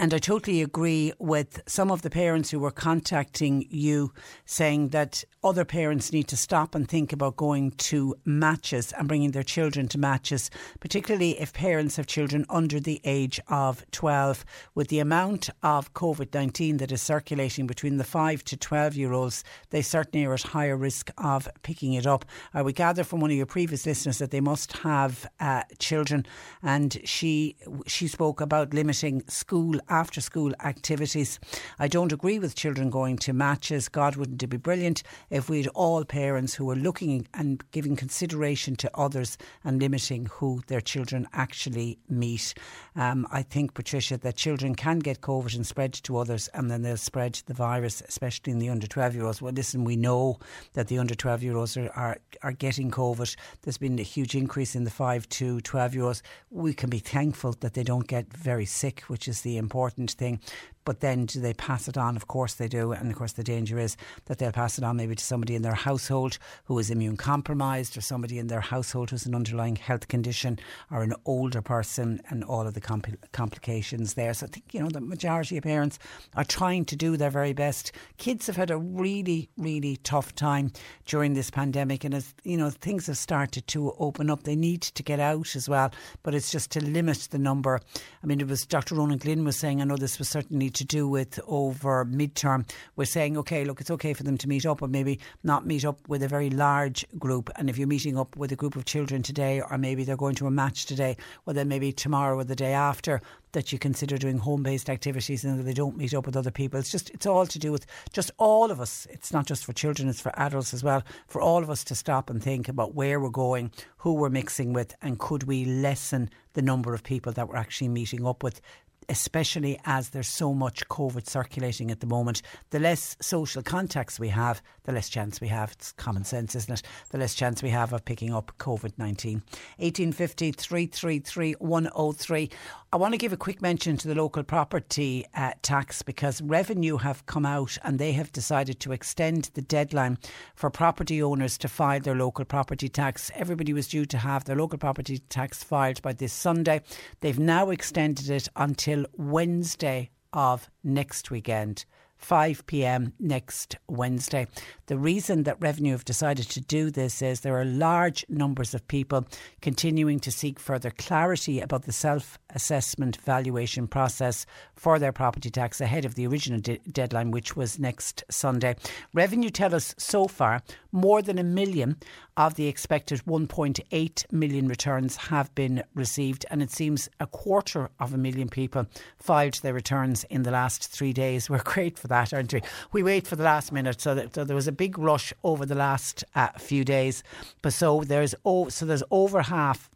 and I totally agree with some of the parents who were contacting you saying that other parents need to stop and think about going to matches and bringing their children to matches, particularly if parents have children under the age of 12. With the amount of COVID 19 that is circulating between the 5 to 12 year olds, they certainly are at higher risk of picking it up. I would gather from one of your previous listeners that they must have uh, children, and she, she spoke about limiting school after school activities. I don't agree with children going to matches. God, wouldn't it be brilliant if we had all parents who were looking and giving consideration to others and limiting who their children actually meet? Um, I think, Patricia, that children can get COVID and spread to others and then they'll spread the virus, especially in the under 12 year olds. Well, listen, we know that the under 12 year olds are, are, are getting COVID. There's been a huge increase in the 5 to 12 year olds. We can be thankful that they don't get very sick, which is the important important thing. But then do they pass it on? Of course they do. And of course, the danger is that they'll pass it on maybe to somebody in their household who is immune compromised or somebody in their household who's an underlying health condition or an older person and all of the compl- complications there. So I think, you know, the majority of parents are trying to do their very best. Kids have had a really, really tough time during this pandemic. And as, you know, things have started to open up, they need to get out as well. But it's just to limit the number. I mean, it was Dr. Ronan Glynn was saying, I know this was certainly to do with over midterm. We're saying, okay, look, it's okay for them to meet up, but maybe not meet up with a very large group. And if you're meeting up with a group of children today, or maybe they're going to a match today, well, then maybe tomorrow or the day after, that you consider doing home based activities and that they don't meet up with other people. It's just, it's all to do with just all of us. It's not just for children, it's for adults as well. For all of us to stop and think about where we're going, who we're mixing with, and could we lessen the number of people that we're actually meeting up with especially as there's so much COVID circulating at the moment. The less social contacts we have, the less chance we have. It's common sense, isn't it? The less chance we have of picking up COVID 19. 1850 333 103. I want to give a quick mention to the local property uh, tax because revenue have come out and they have decided to extend the deadline for property owners to file their local property tax. Everybody was due to have their local property tax filed by this Sunday. They've now extended it until Wednesday of next weekend. 5 pm next Wednesday. The reason that Revenue have decided to do this is there are large numbers of people continuing to seek further clarity about the self assessment valuation process for their property tax ahead of the original de- deadline, which was next Sunday. Revenue tell us so far more than a million of the expected 1.8 million returns have been received, and it seems a quarter of a million people filed their returns in the last three days. We're great for that, aren't we? We wait for the last minute, so, that, so there was a big rush over the last uh, few days. But so there's oh, so there's over half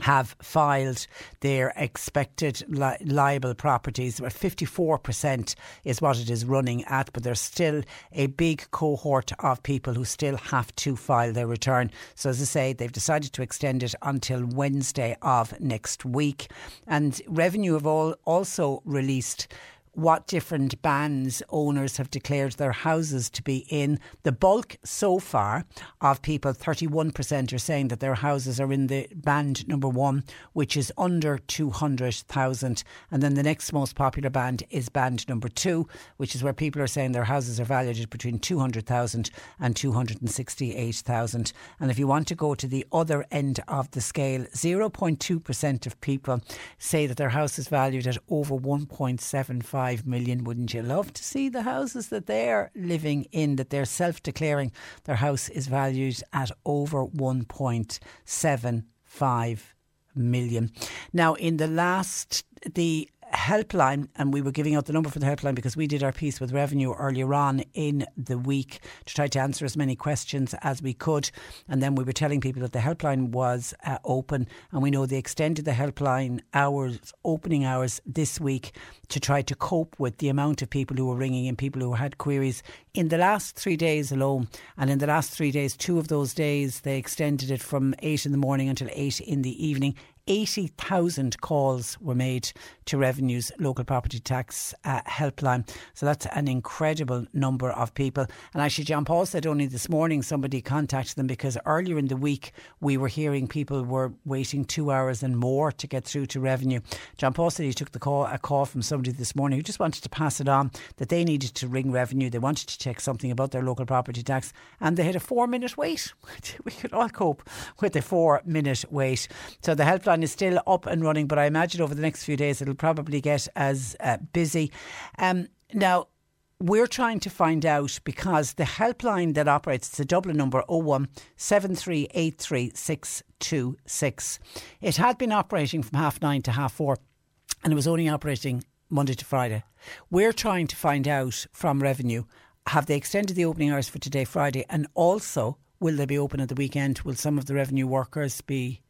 have filed their expected li- liable properties. About 54% is what it is running at, but there's still a big cohort of people who still have to file their return. So, as I say, they've decided to extend it until Wednesday of next week. And Revenue have all also released what different bands owners have declared their houses to be in. The bulk so far of people, 31%, are saying that their houses are in the band number one, which is under 200,000. And then the next most popular band is band number two, which is where people are saying their houses are valued at between 200,000 and 268,000. And if you want to go to the other end of the scale, 0.2% of people say that their house is valued at over 1.75 5 million. Wouldn't you love to see the houses that they're living in, that they're self declaring their house is valued at over 1.75 million? Now, in the last, the helpline, and we were giving out the number for the helpline because we did our piece with revenue earlier on in the week to try to answer as many questions as we could. And then we were telling people that the helpline was uh, open, and we know they extended the helpline hours, opening hours this week to try to cope with the amount of people who were ringing in, people who had queries in the last three days alone. And in the last three days, two of those days, they extended it from eight in the morning until eight in the evening. 80,000 calls were made to Revenue's local property tax uh, helpline. So that's an incredible number of people. And actually, John Paul said only this morning somebody contacted them because earlier in the week we were hearing people were waiting two hours and more to get through to Revenue. John Paul said he took the call, a call from somebody this morning who just wanted to pass it on that they needed to ring Revenue. They wanted to check something about their local property tax and they had a four minute wait. we could all cope with a four minute wait. So the helpline is still up and running, but I imagine over the next few days it'll probably get as uh, busy. Um, now, we're trying to find out because the helpline that operates, it's a Dublin number 01 626. It had been operating from half nine to half four and it was only operating Monday to Friday. We're trying to find out from revenue have they extended the opening hours for today, Friday, and also will they be open at the weekend? Will some of the revenue workers be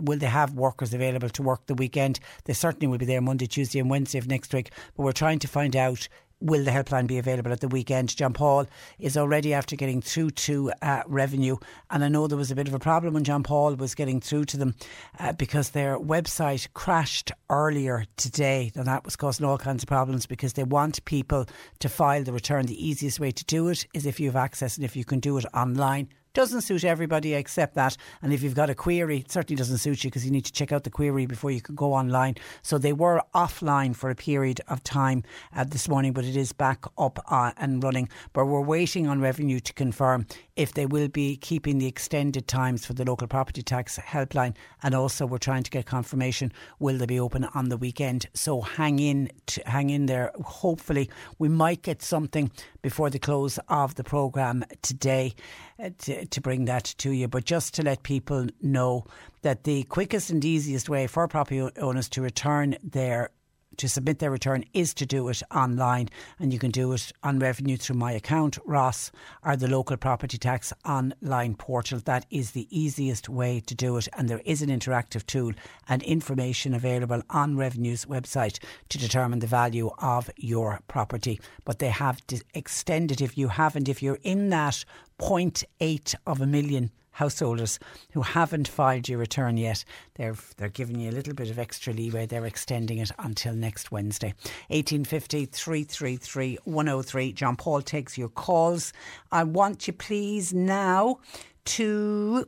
will they have workers available to work the weekend? They certainly will be there Monday, Tuesday, and Wednesday of next week. But we're trying to find out will the helpline be available at the weekend? John Paul is already after getting through to uh, revenue, and I know there was a bit of a problem when John Paul was getting through to them uh, because their website crashed earlier today, and that was causing all kinds of problems because they want people to file the return. The easiest way to do it is if you have access and if you can do it online doesn't suit everybody, I accept that. And if you've got a query, it certainly doesn't suit you because you need to check out the query before you can go online. So they were offline for a period of time uh, this morning, but it is back up uh, and running. But we're waiting on revenue to confirm if they will be keeping the extended times for the local property tax helpline. And also, we're trying to get confirmation will they be open on the weekend. So hang in, to, hang in there. Hopefully, we might get something before the close of the programme today uh, to, to bring that to you. But just to let people know that the quickest and easiest way for property owners to return their to submit their return is to do it online. And you can do it on revenue through my account. ROS or the local property tax online portal. That is the easiest way to do it. And there is an interactive tool and information available on revenue's website to determine the value of your property. But they have extended if you haven't. If you're in that 0.8 of a million householders who haven't filed your return yet, they're they're giving you a little bit of extra leeway. They're extending it until next Wednesday. 1850 333 103. John Paul takes your calls. I want you please now to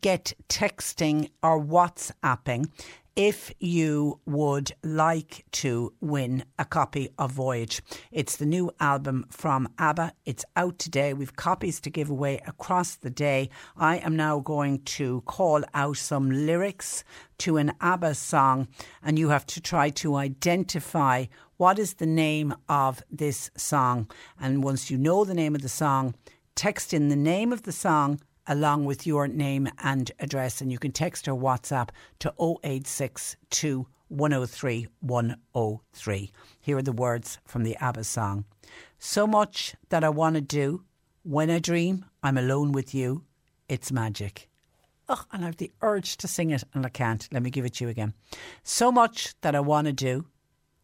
get texting or WhatsApping if you would like to win a copy of Voyage. It's the new album from ABBA. It's out today. We've copies to give away across the day. I am now going to call out some lyrics to an ABBA song, and you have to try to identify what is the name of this song. And once you know the name of the song, text in the name of the song along with your name and address. And you can text or WhatsApp to 0862 103 103. Here are the words from the ABBA song So much that I want to do. When I dream, I'm alone with you. It's magic. Oh, and I have the urge to sing it and I can't. Let me give it to you again. So much that I want to do.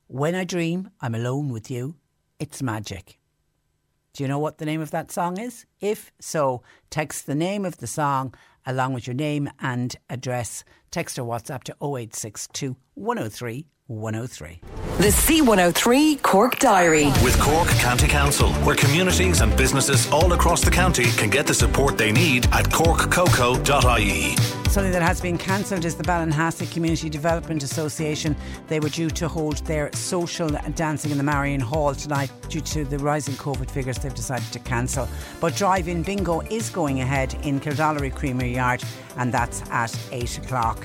When I dream, I'm alone with you. It's magic. Do you know what the name of that song is? If so, text the name of the song along with your name and address. Text or WhatsApp to 0862 103 103. The C103 Cork Diary. With Cork County Council, where communities and businesses all across the county can get the support they need at corkcoco.ie. Something that has been cancelled is the Ballinhassig Community Development Association. They were due to hold their social dancing in the Marion Hall tonight. Due to the rising COVID figures, they've decided to cancel. But drive in bingo is going ahead in Kildorrery Creamery Yard, and that's at 8 o'clock.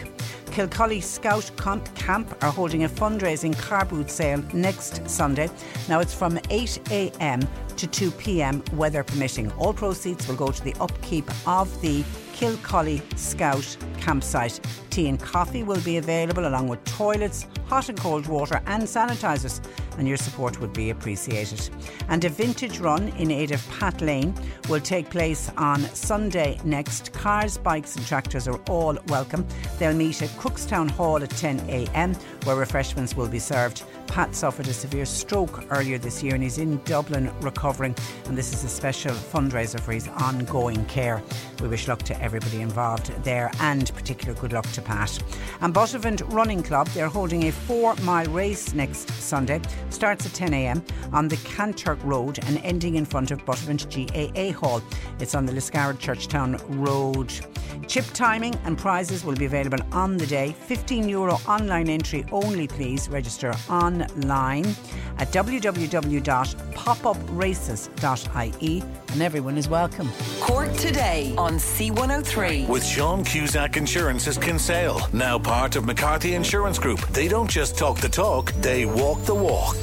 Kilcully Scout Camp are holding a fundraising car boot sale next Sunday. Now it's from 8am to 2pm, weather permitting. All proceeds will go to the upkeep of the Kilcully Scout campsite. Tea and coffee will be available along with toilets, hot and cold water, and sanitizers, and your support would be appreciated. And a vintage run in aid of Pat Lane will take place on Sunday next. Cars, bikes, and tractors are all welcome. They'll meet at Crookstown Hall at 10 a.m., where refreshments will be served. Pat suffered a severe stroke earlier this year and he's in Dublin recovering. And this is a special fundraiser for his ongoing care. We wish luck to everybody involved there and particular good luck to Pat. And Buttevant Running Club, they're holding a four mile race next Sunday. Starts at 10 a.m. on the Kanturk Road and ending in front of Buttevant GAA Hall. It's on the Liscarroll Churchtown Road. Chip timing and prizes will be available on the day. 15 euro online entry only, please. Register online at www.popupraces.ie and everyone is welcome. Cork Today on C103. With Sean Cusack Insurance's Kinsale, now part of McCarthy Insurance Group. They don't just talk the talk, they walk the walk.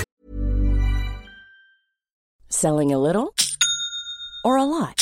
Selling a little or a lot?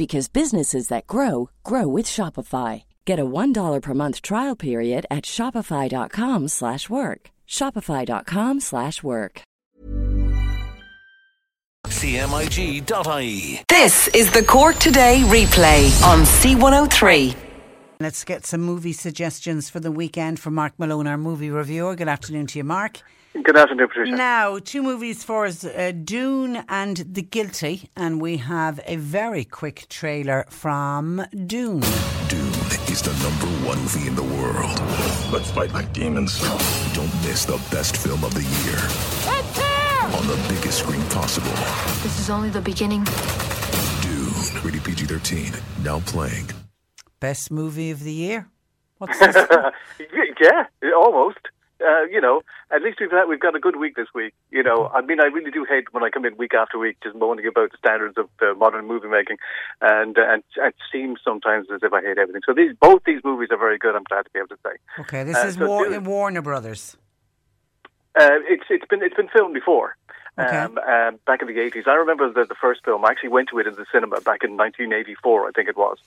because businesses that grow grow with Shopify. Get a $1 per month trial period at Shopify.com slash work. Shopify.com slash work. CMIG.ie. This is the Cork Today replay on C103. Let's get some movie suggestions for the weekend from Mark Malone, our movie reviewer. Good afternoon to you, Mark. Good afternoon, Patricia. Now, two movies for us uh, Dune and The Guilty, and we have a very quick trailer from Dune. Dune is the number one movie in the world. Let's fight like demons. Don't miss the best film of the year. On the biggest screen possible. This is only the beginning. Dune, rated PG 13, now playing. Best movie of the year? What's this? yeah, almost. Uh, you know, at least we've had, we've got a good week this week. You know, I mean, I really do hate when I come in week after week just moaning about the standards of uh, modern movie making, and, uh, and it seems sometimes as if I hate everything. So these both these movies are very good. I'm glad to be able to say. Okay, this Uh, is so War- Warner Brothers. Uh, it's it's been it's been filmed before. Um, um, back in the 80s. I remember the, the first film. I actually went to it in the cinema back in 1984, I think it was.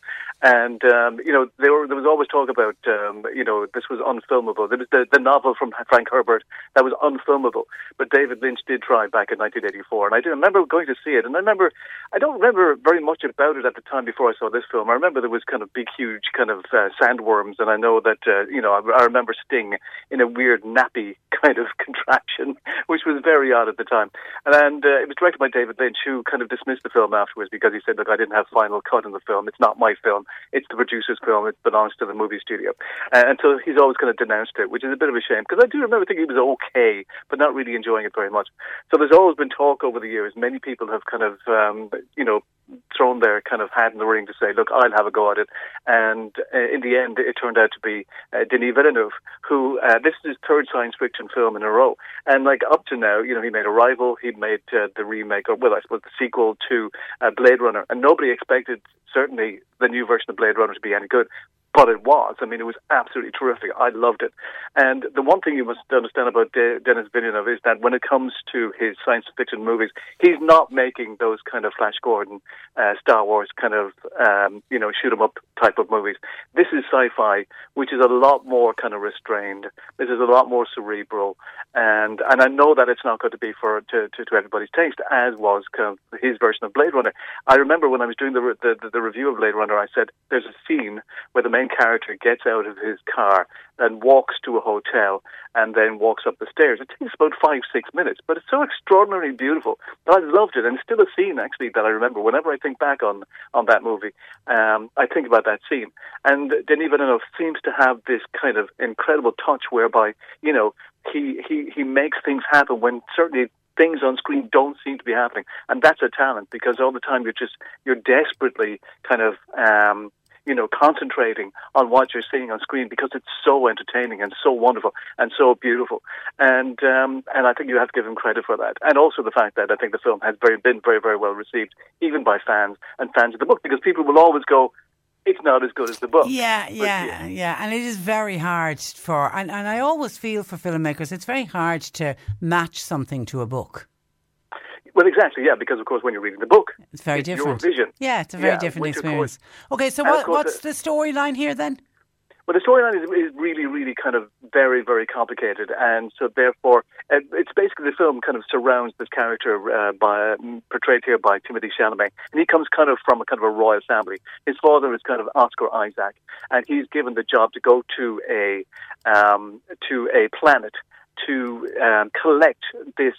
And, um, you know, there, were, there was always talk about, um, you know, this was unfilmable. There was the, the novel from Frank Herbert that was unfilmable. But David Lynch did try back in 1984. And I do remember going to see it. And I remember, I don't remember very much about it at the time before I saw this film. I remember there was kind of big, huge kind of uh, sandworms. And I know that, uh, you know, I, I remember Sting in a weird nappy kind of contraction, which was very odd at the time. And, uh, it was directed by David Lynch, who kind of dismissed the film afterwards because he said, look, I didn't have final cut in the film. It's not my film. It's the producer's film. It belongs to the movie studio. Uh, and so he's always kind of denounced it, which is a bit of a shame because I do remember thinking it was okay, but not really enjoying it very much. So there's always been talk over the years. Many people have kind of, um, you know, thrown their kind of hat in the ring to say, look, I'll have a go at it. And uh, in the end, it turned out to be uh, Denis Villeneuve, who, uh, this is his third science fiction film in a row. And like up to now, you know, he made Arrival, he made uh, the remake, or well, I suppose the sequel to uh, Blade Runner. And nobody expected, certainly, the new version of Blade Runner to be any good. But it was. I mean, it was absolutely terrific. I loved it. And the one thing you must understand about De- Denis Villeneuve is that when it comes to his science fiction movies, he's not making those kind of Flash Gordon, uh, Star Wars kind of, um, you know, shoot 'em up type of movies. This is sci-fi, which is a lot more kind of restrained. This is a lot more cerebral, and and I know that it's not going to be for to, to, to everybody's taste, as was kind of his version of Blade Runner. I remember when I was doing the the the review of Blade Runner, I said there's a scene where the main character gets out of his car and walks to a hotel and then walks up the stairs. It takes about five, six minutes, but it's so extraordinarily beautiful. That I loved it, and it's still a scene actually that I remember. Whenever I think back on on that movie, um, I think about that scene. And Denis Villeneuve seems to have this kind of incredible touch whereby you know he he he makes things happen when certainly things on screen don't seem to be happening, and that's a talent because all the time you're just you're desperately kind of. Um, you know, concentrating on what you're seeing on screen because it's so entertaining and so wonderful and so beautiful. And um, and I think you have to give him credit for that. And also the fact that I think the film has very been very very well received, even by fans and fans of the book, because people will always go, it's not as good as the book. Yeah, But, yeah, yeah. And it is very hard for, and, and I always feel for filmmakers, it's very hard to match something to a book. Well, exactly, yeah, because of course when you're reading the book, It's very it's different. Your vision. Yeah, it's a very Yeah, different experience. Okay, so what, what's the storyline here then? Well, the storyline is, is really, really kind of very, very complicated, and so therefore, uh, it's basically the film kind of surrounds this character uh, by portrayed here by Timothée Chalamet, and he comes kind of from a kind of a royal family. His father is kind of Oscar Isaac, and he's given the job to go to a um, to a planet to um, collect this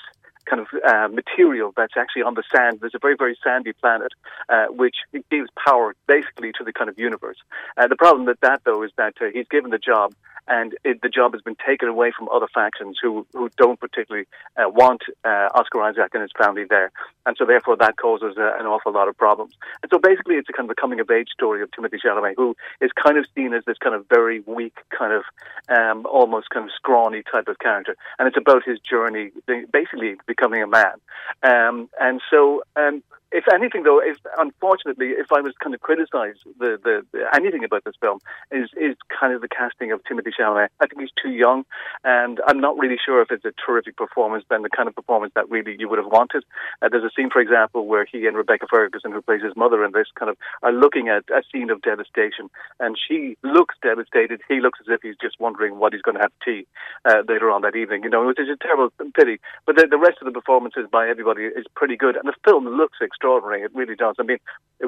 kind of uh, material that's actually on the sand. There's a very, very sandy planet, uh, which gives power basically to the kind of universe. Uh, the problem with that, though, is that uh, he's given the job, and it, the job has been taken away from other factions who, who don't particularly uh, want uh, Oscar Isaac and his family there. And so, therefore, that causes uh, an awful lot of problems. And so, basically, it's a kind of a coming of age story of Timothée Chalamet, who is kind of seen as this kind of very weak, kind of um, almost kind of scrawny type of character. And it's about his journey, basically becoming a man. Um, and so, um, if anything, though, if unfortunately, if I was kind of criticise the, the, the anything about this film, is is kind of the casting of Timothée Chalamet. I think he's too young, and I'm not really sure if it's a terrific performance than the kind of performance that really you would have wanted. Uh, there's a scene, for example, where he and Rebecca Ferguson, who plays his mother in this, kind of are looking at a scene of devastation, and she looks devastated. He looks as if he's just wondering what he's going to have tea uh, later on that evening. You know, which is a terrible pity. But the, the rest of the performances by everybody is pretty good, and the film looks extraordinary. It really does. I mean,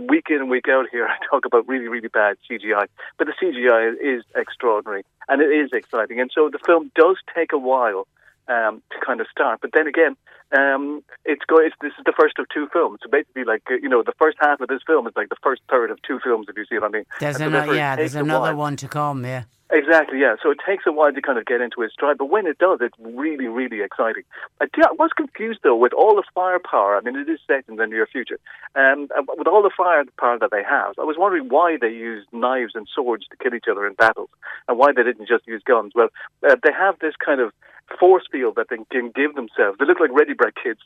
week in and week out here, I talk about really, really bad CGI, but the CGI is extraordinary and it is exciting. And so the film does take a while um, to kind of start. But then again, um, it's going. It's, this is the first of two films. So basically, like you know, the first half of this film is like the first third of two films. If you see what I mean. There's And another, yeah, there's another one to come. Yeah. Exactly, yeah. So it takes a while to kind of get into its stride, but when it does, it's really, really exciting. I, do- I was confused though with all the firepower. I mean, it is set in the near future, um, uh, with all the firepower that they have. I was wondering why they used knives and swords to kill each other in battles, and why they didn't just use guns. Well, uh, they have this kind of force field that they can give themselves. They look like Ready Brek kids,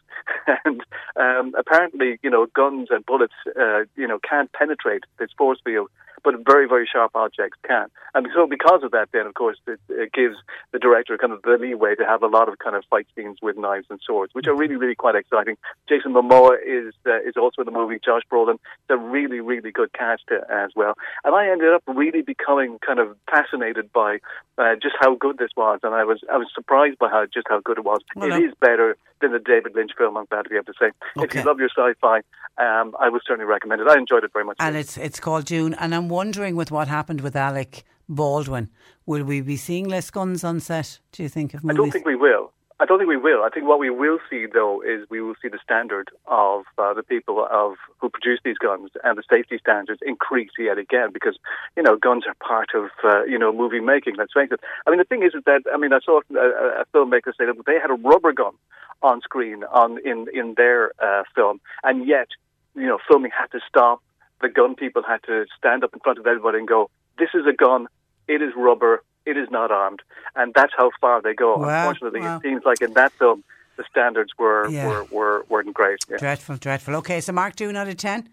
and um, apparently, you know, guns and bullets, uh, you know, can't penetrate this force field but very, very sharp objects can. And so because of that, then, of course, it, it gives the director kind of the leeway to have a lot of kind of fight scenes with knives and swords, which are really, really quite exciting. Jason Momoa is uh, is also in the movie. Josh Brolin, it's a really, really good cast as well. And I ended up really becoming kind of fascinated by uh, just how good this was, and I was I was surprised by how just how good it was. Well, it is better than the David Lynch film. I'm glad to be able to say. Okay. If you love your sci-fi, um, I would certainly recommend it. I enjoyed it very much. And it's it's called Dune. And I'm wondering with what happened with Alec Baldwin, will we be seeing less guns on set? Do you think of I don't think we will. I don't think we will. I think what we will see, though, is we will see the standard of uh, the people of who produce these guns and the safety standards increase yet again because you know guns are part of uh, you know movie making. Let's face it. I mean, the thing is, is that I mean, I saw a, a filmmaker say that they had a rubber gun on screen on in in their uh, film, and yet you know filming had to stop. The gun people had to stand up in front of everybody and go, "This is a gun. It is rubber. It is not armed." And that's how far they go. Wow, Unfortunately, wow. it seems like in that film the standards were Yeah. were, were weren't great. Yeah. Dreadful, dreadful. Okay, so Mark, Dune out of 10?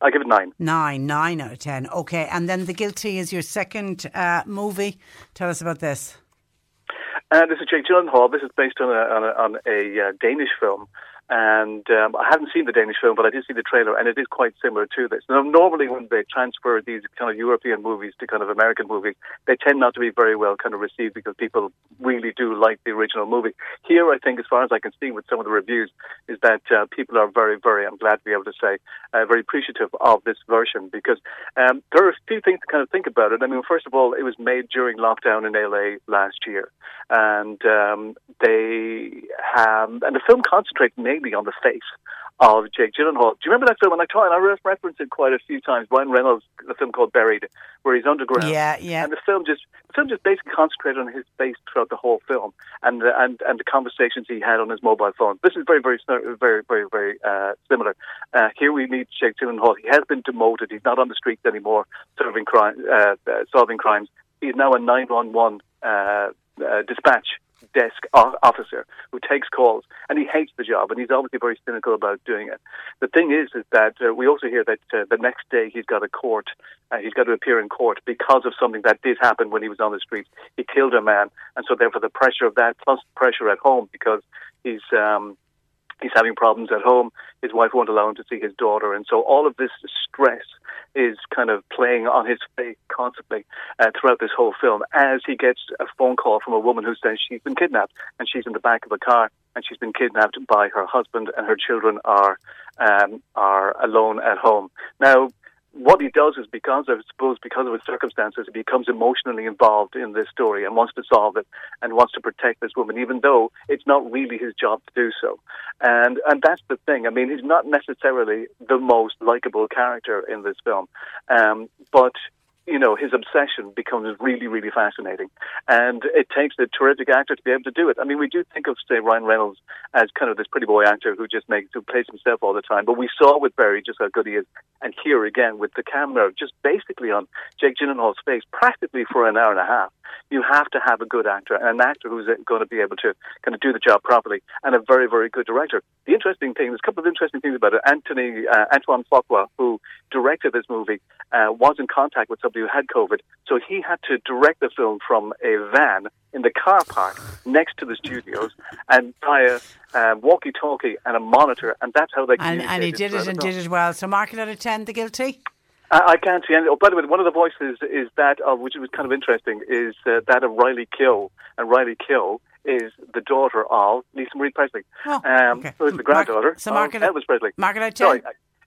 I give it nine. Nine, nine out of 10. Okay, and then The Guilty is your second uh, movie. Tell us about this. Uh, this is Jake Gyllenhaal. This is based on a on a, on a uh, Danish film, and um, I haven't seen the Danish film, but I did see the trailer, and it is quite similar to this. Now, normally, when they transfer these kind of European movies to kind of American movies, they tend not to be very well kind of received because people really do like the original movie. Here, I think, as far as I can see with some of the reviews, is that uh, people are very, very, I'm glad to be able to say, uh, very appreciative of this version because um, there are a few things to kind of think about it. I mean, first of all, it was made during lockdown in LA last year, and um, they have, and the film concentrates mainly on the face of Jake Gyllenhaal. Do you remember that film? And I try and I re- reference it quite a few times. Ryan Reynolds, the film called Buried, where he's underground. Yeah, yeah. And the film just the film just basically concentrated on his face throughout the whole film, and the, and and the conversations he had on his mobile phone. This is very very very very very uh, similar. Uh, here we meet Jake Gyllenhaal. He has been demoted. He's not on the streets anymore, serving crime, uh, uh, solving crimes. He's now a nine one one uh, dispatch desk officer who takes calls, and he hates the job, and he's obviously very cynical about doing it. The thing is, is that uh, we also hear that uh, the next day he's got a court, uh, he's got to appear in court because of something that did happen when he was on the streets. He killed a man, and so therefore the pressure of that, plus pressure at home because he's. Um, He's having problems at home. His wife won't allow him to see his daughter, and so all of this stress is kind of playing on his face constantly uh, throughout this whole film. As he gets a phone call from a woman who says she's been kidnapped, and she's in the back of a car, and she's been kidnapped by her husband, and her children are um, are alone at home. Now, what he does is because of, I suppose, because of his circumstances, he becomes emotionally involved in this story and wants to solve it and wants to protect this woman, even though it's not really his job to do so. And and that's the thing. I mean, he's not necessarily the most likable character in this film, um, but you know, his obsession becomes really, really fascinating. And it takes a terrific actor to be able to do it. I mean, we do think of, say, Ryan Reynolds as kind of this pretty boy actor who just makes, who plays himself all the time. But we saw with Buried just how good he is. And here again, with the camera just basically on Jake Gyllenhaal's face, practically for an hour and a half. You have to have a good actor and an actor who's going to be able to kind of do the job properly and a very, very good director. The interesting thing, there's a couple of interesting things about it. Anthony, uh, Antoine Fuqua, who directed this movie, uh, was in contact with somebody who had COVID. So he had to direct the film from a van in the car park next to the studios and via uh, walkie-talkie and a monitor. And that's how they And, and he did it and did it well. So mark it out of 10, The Guilty? I, I can't see any. Oh, by the way, one of the voices is that of, which was kind of interesting, is uh, that of Riley Keough. and Riley Keough is the daughter of Lisa Marie Presley. Oh, um, okay. who is the granddaughter so mark of Elvis Presley. out 10? Sorry,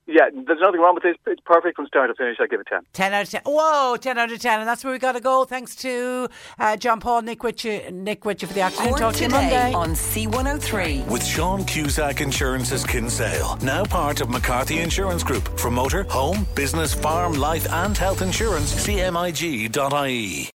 yeah, there's nothing wrong with this. It's perfect from start to finish. I give it 10. 10 out of 10. Whoa, 10 out of 10. And that's where we got to go. Thanks to uh, John Paul, Nick with you, Nick with you for the afternoon. Cork Talk to you Monday. on C103. With Sean Cusack Insurance's Kinsale, now part of McCarthy Insurance Group. For motor, home, business, farm, life, and health insurance, cmig.ie.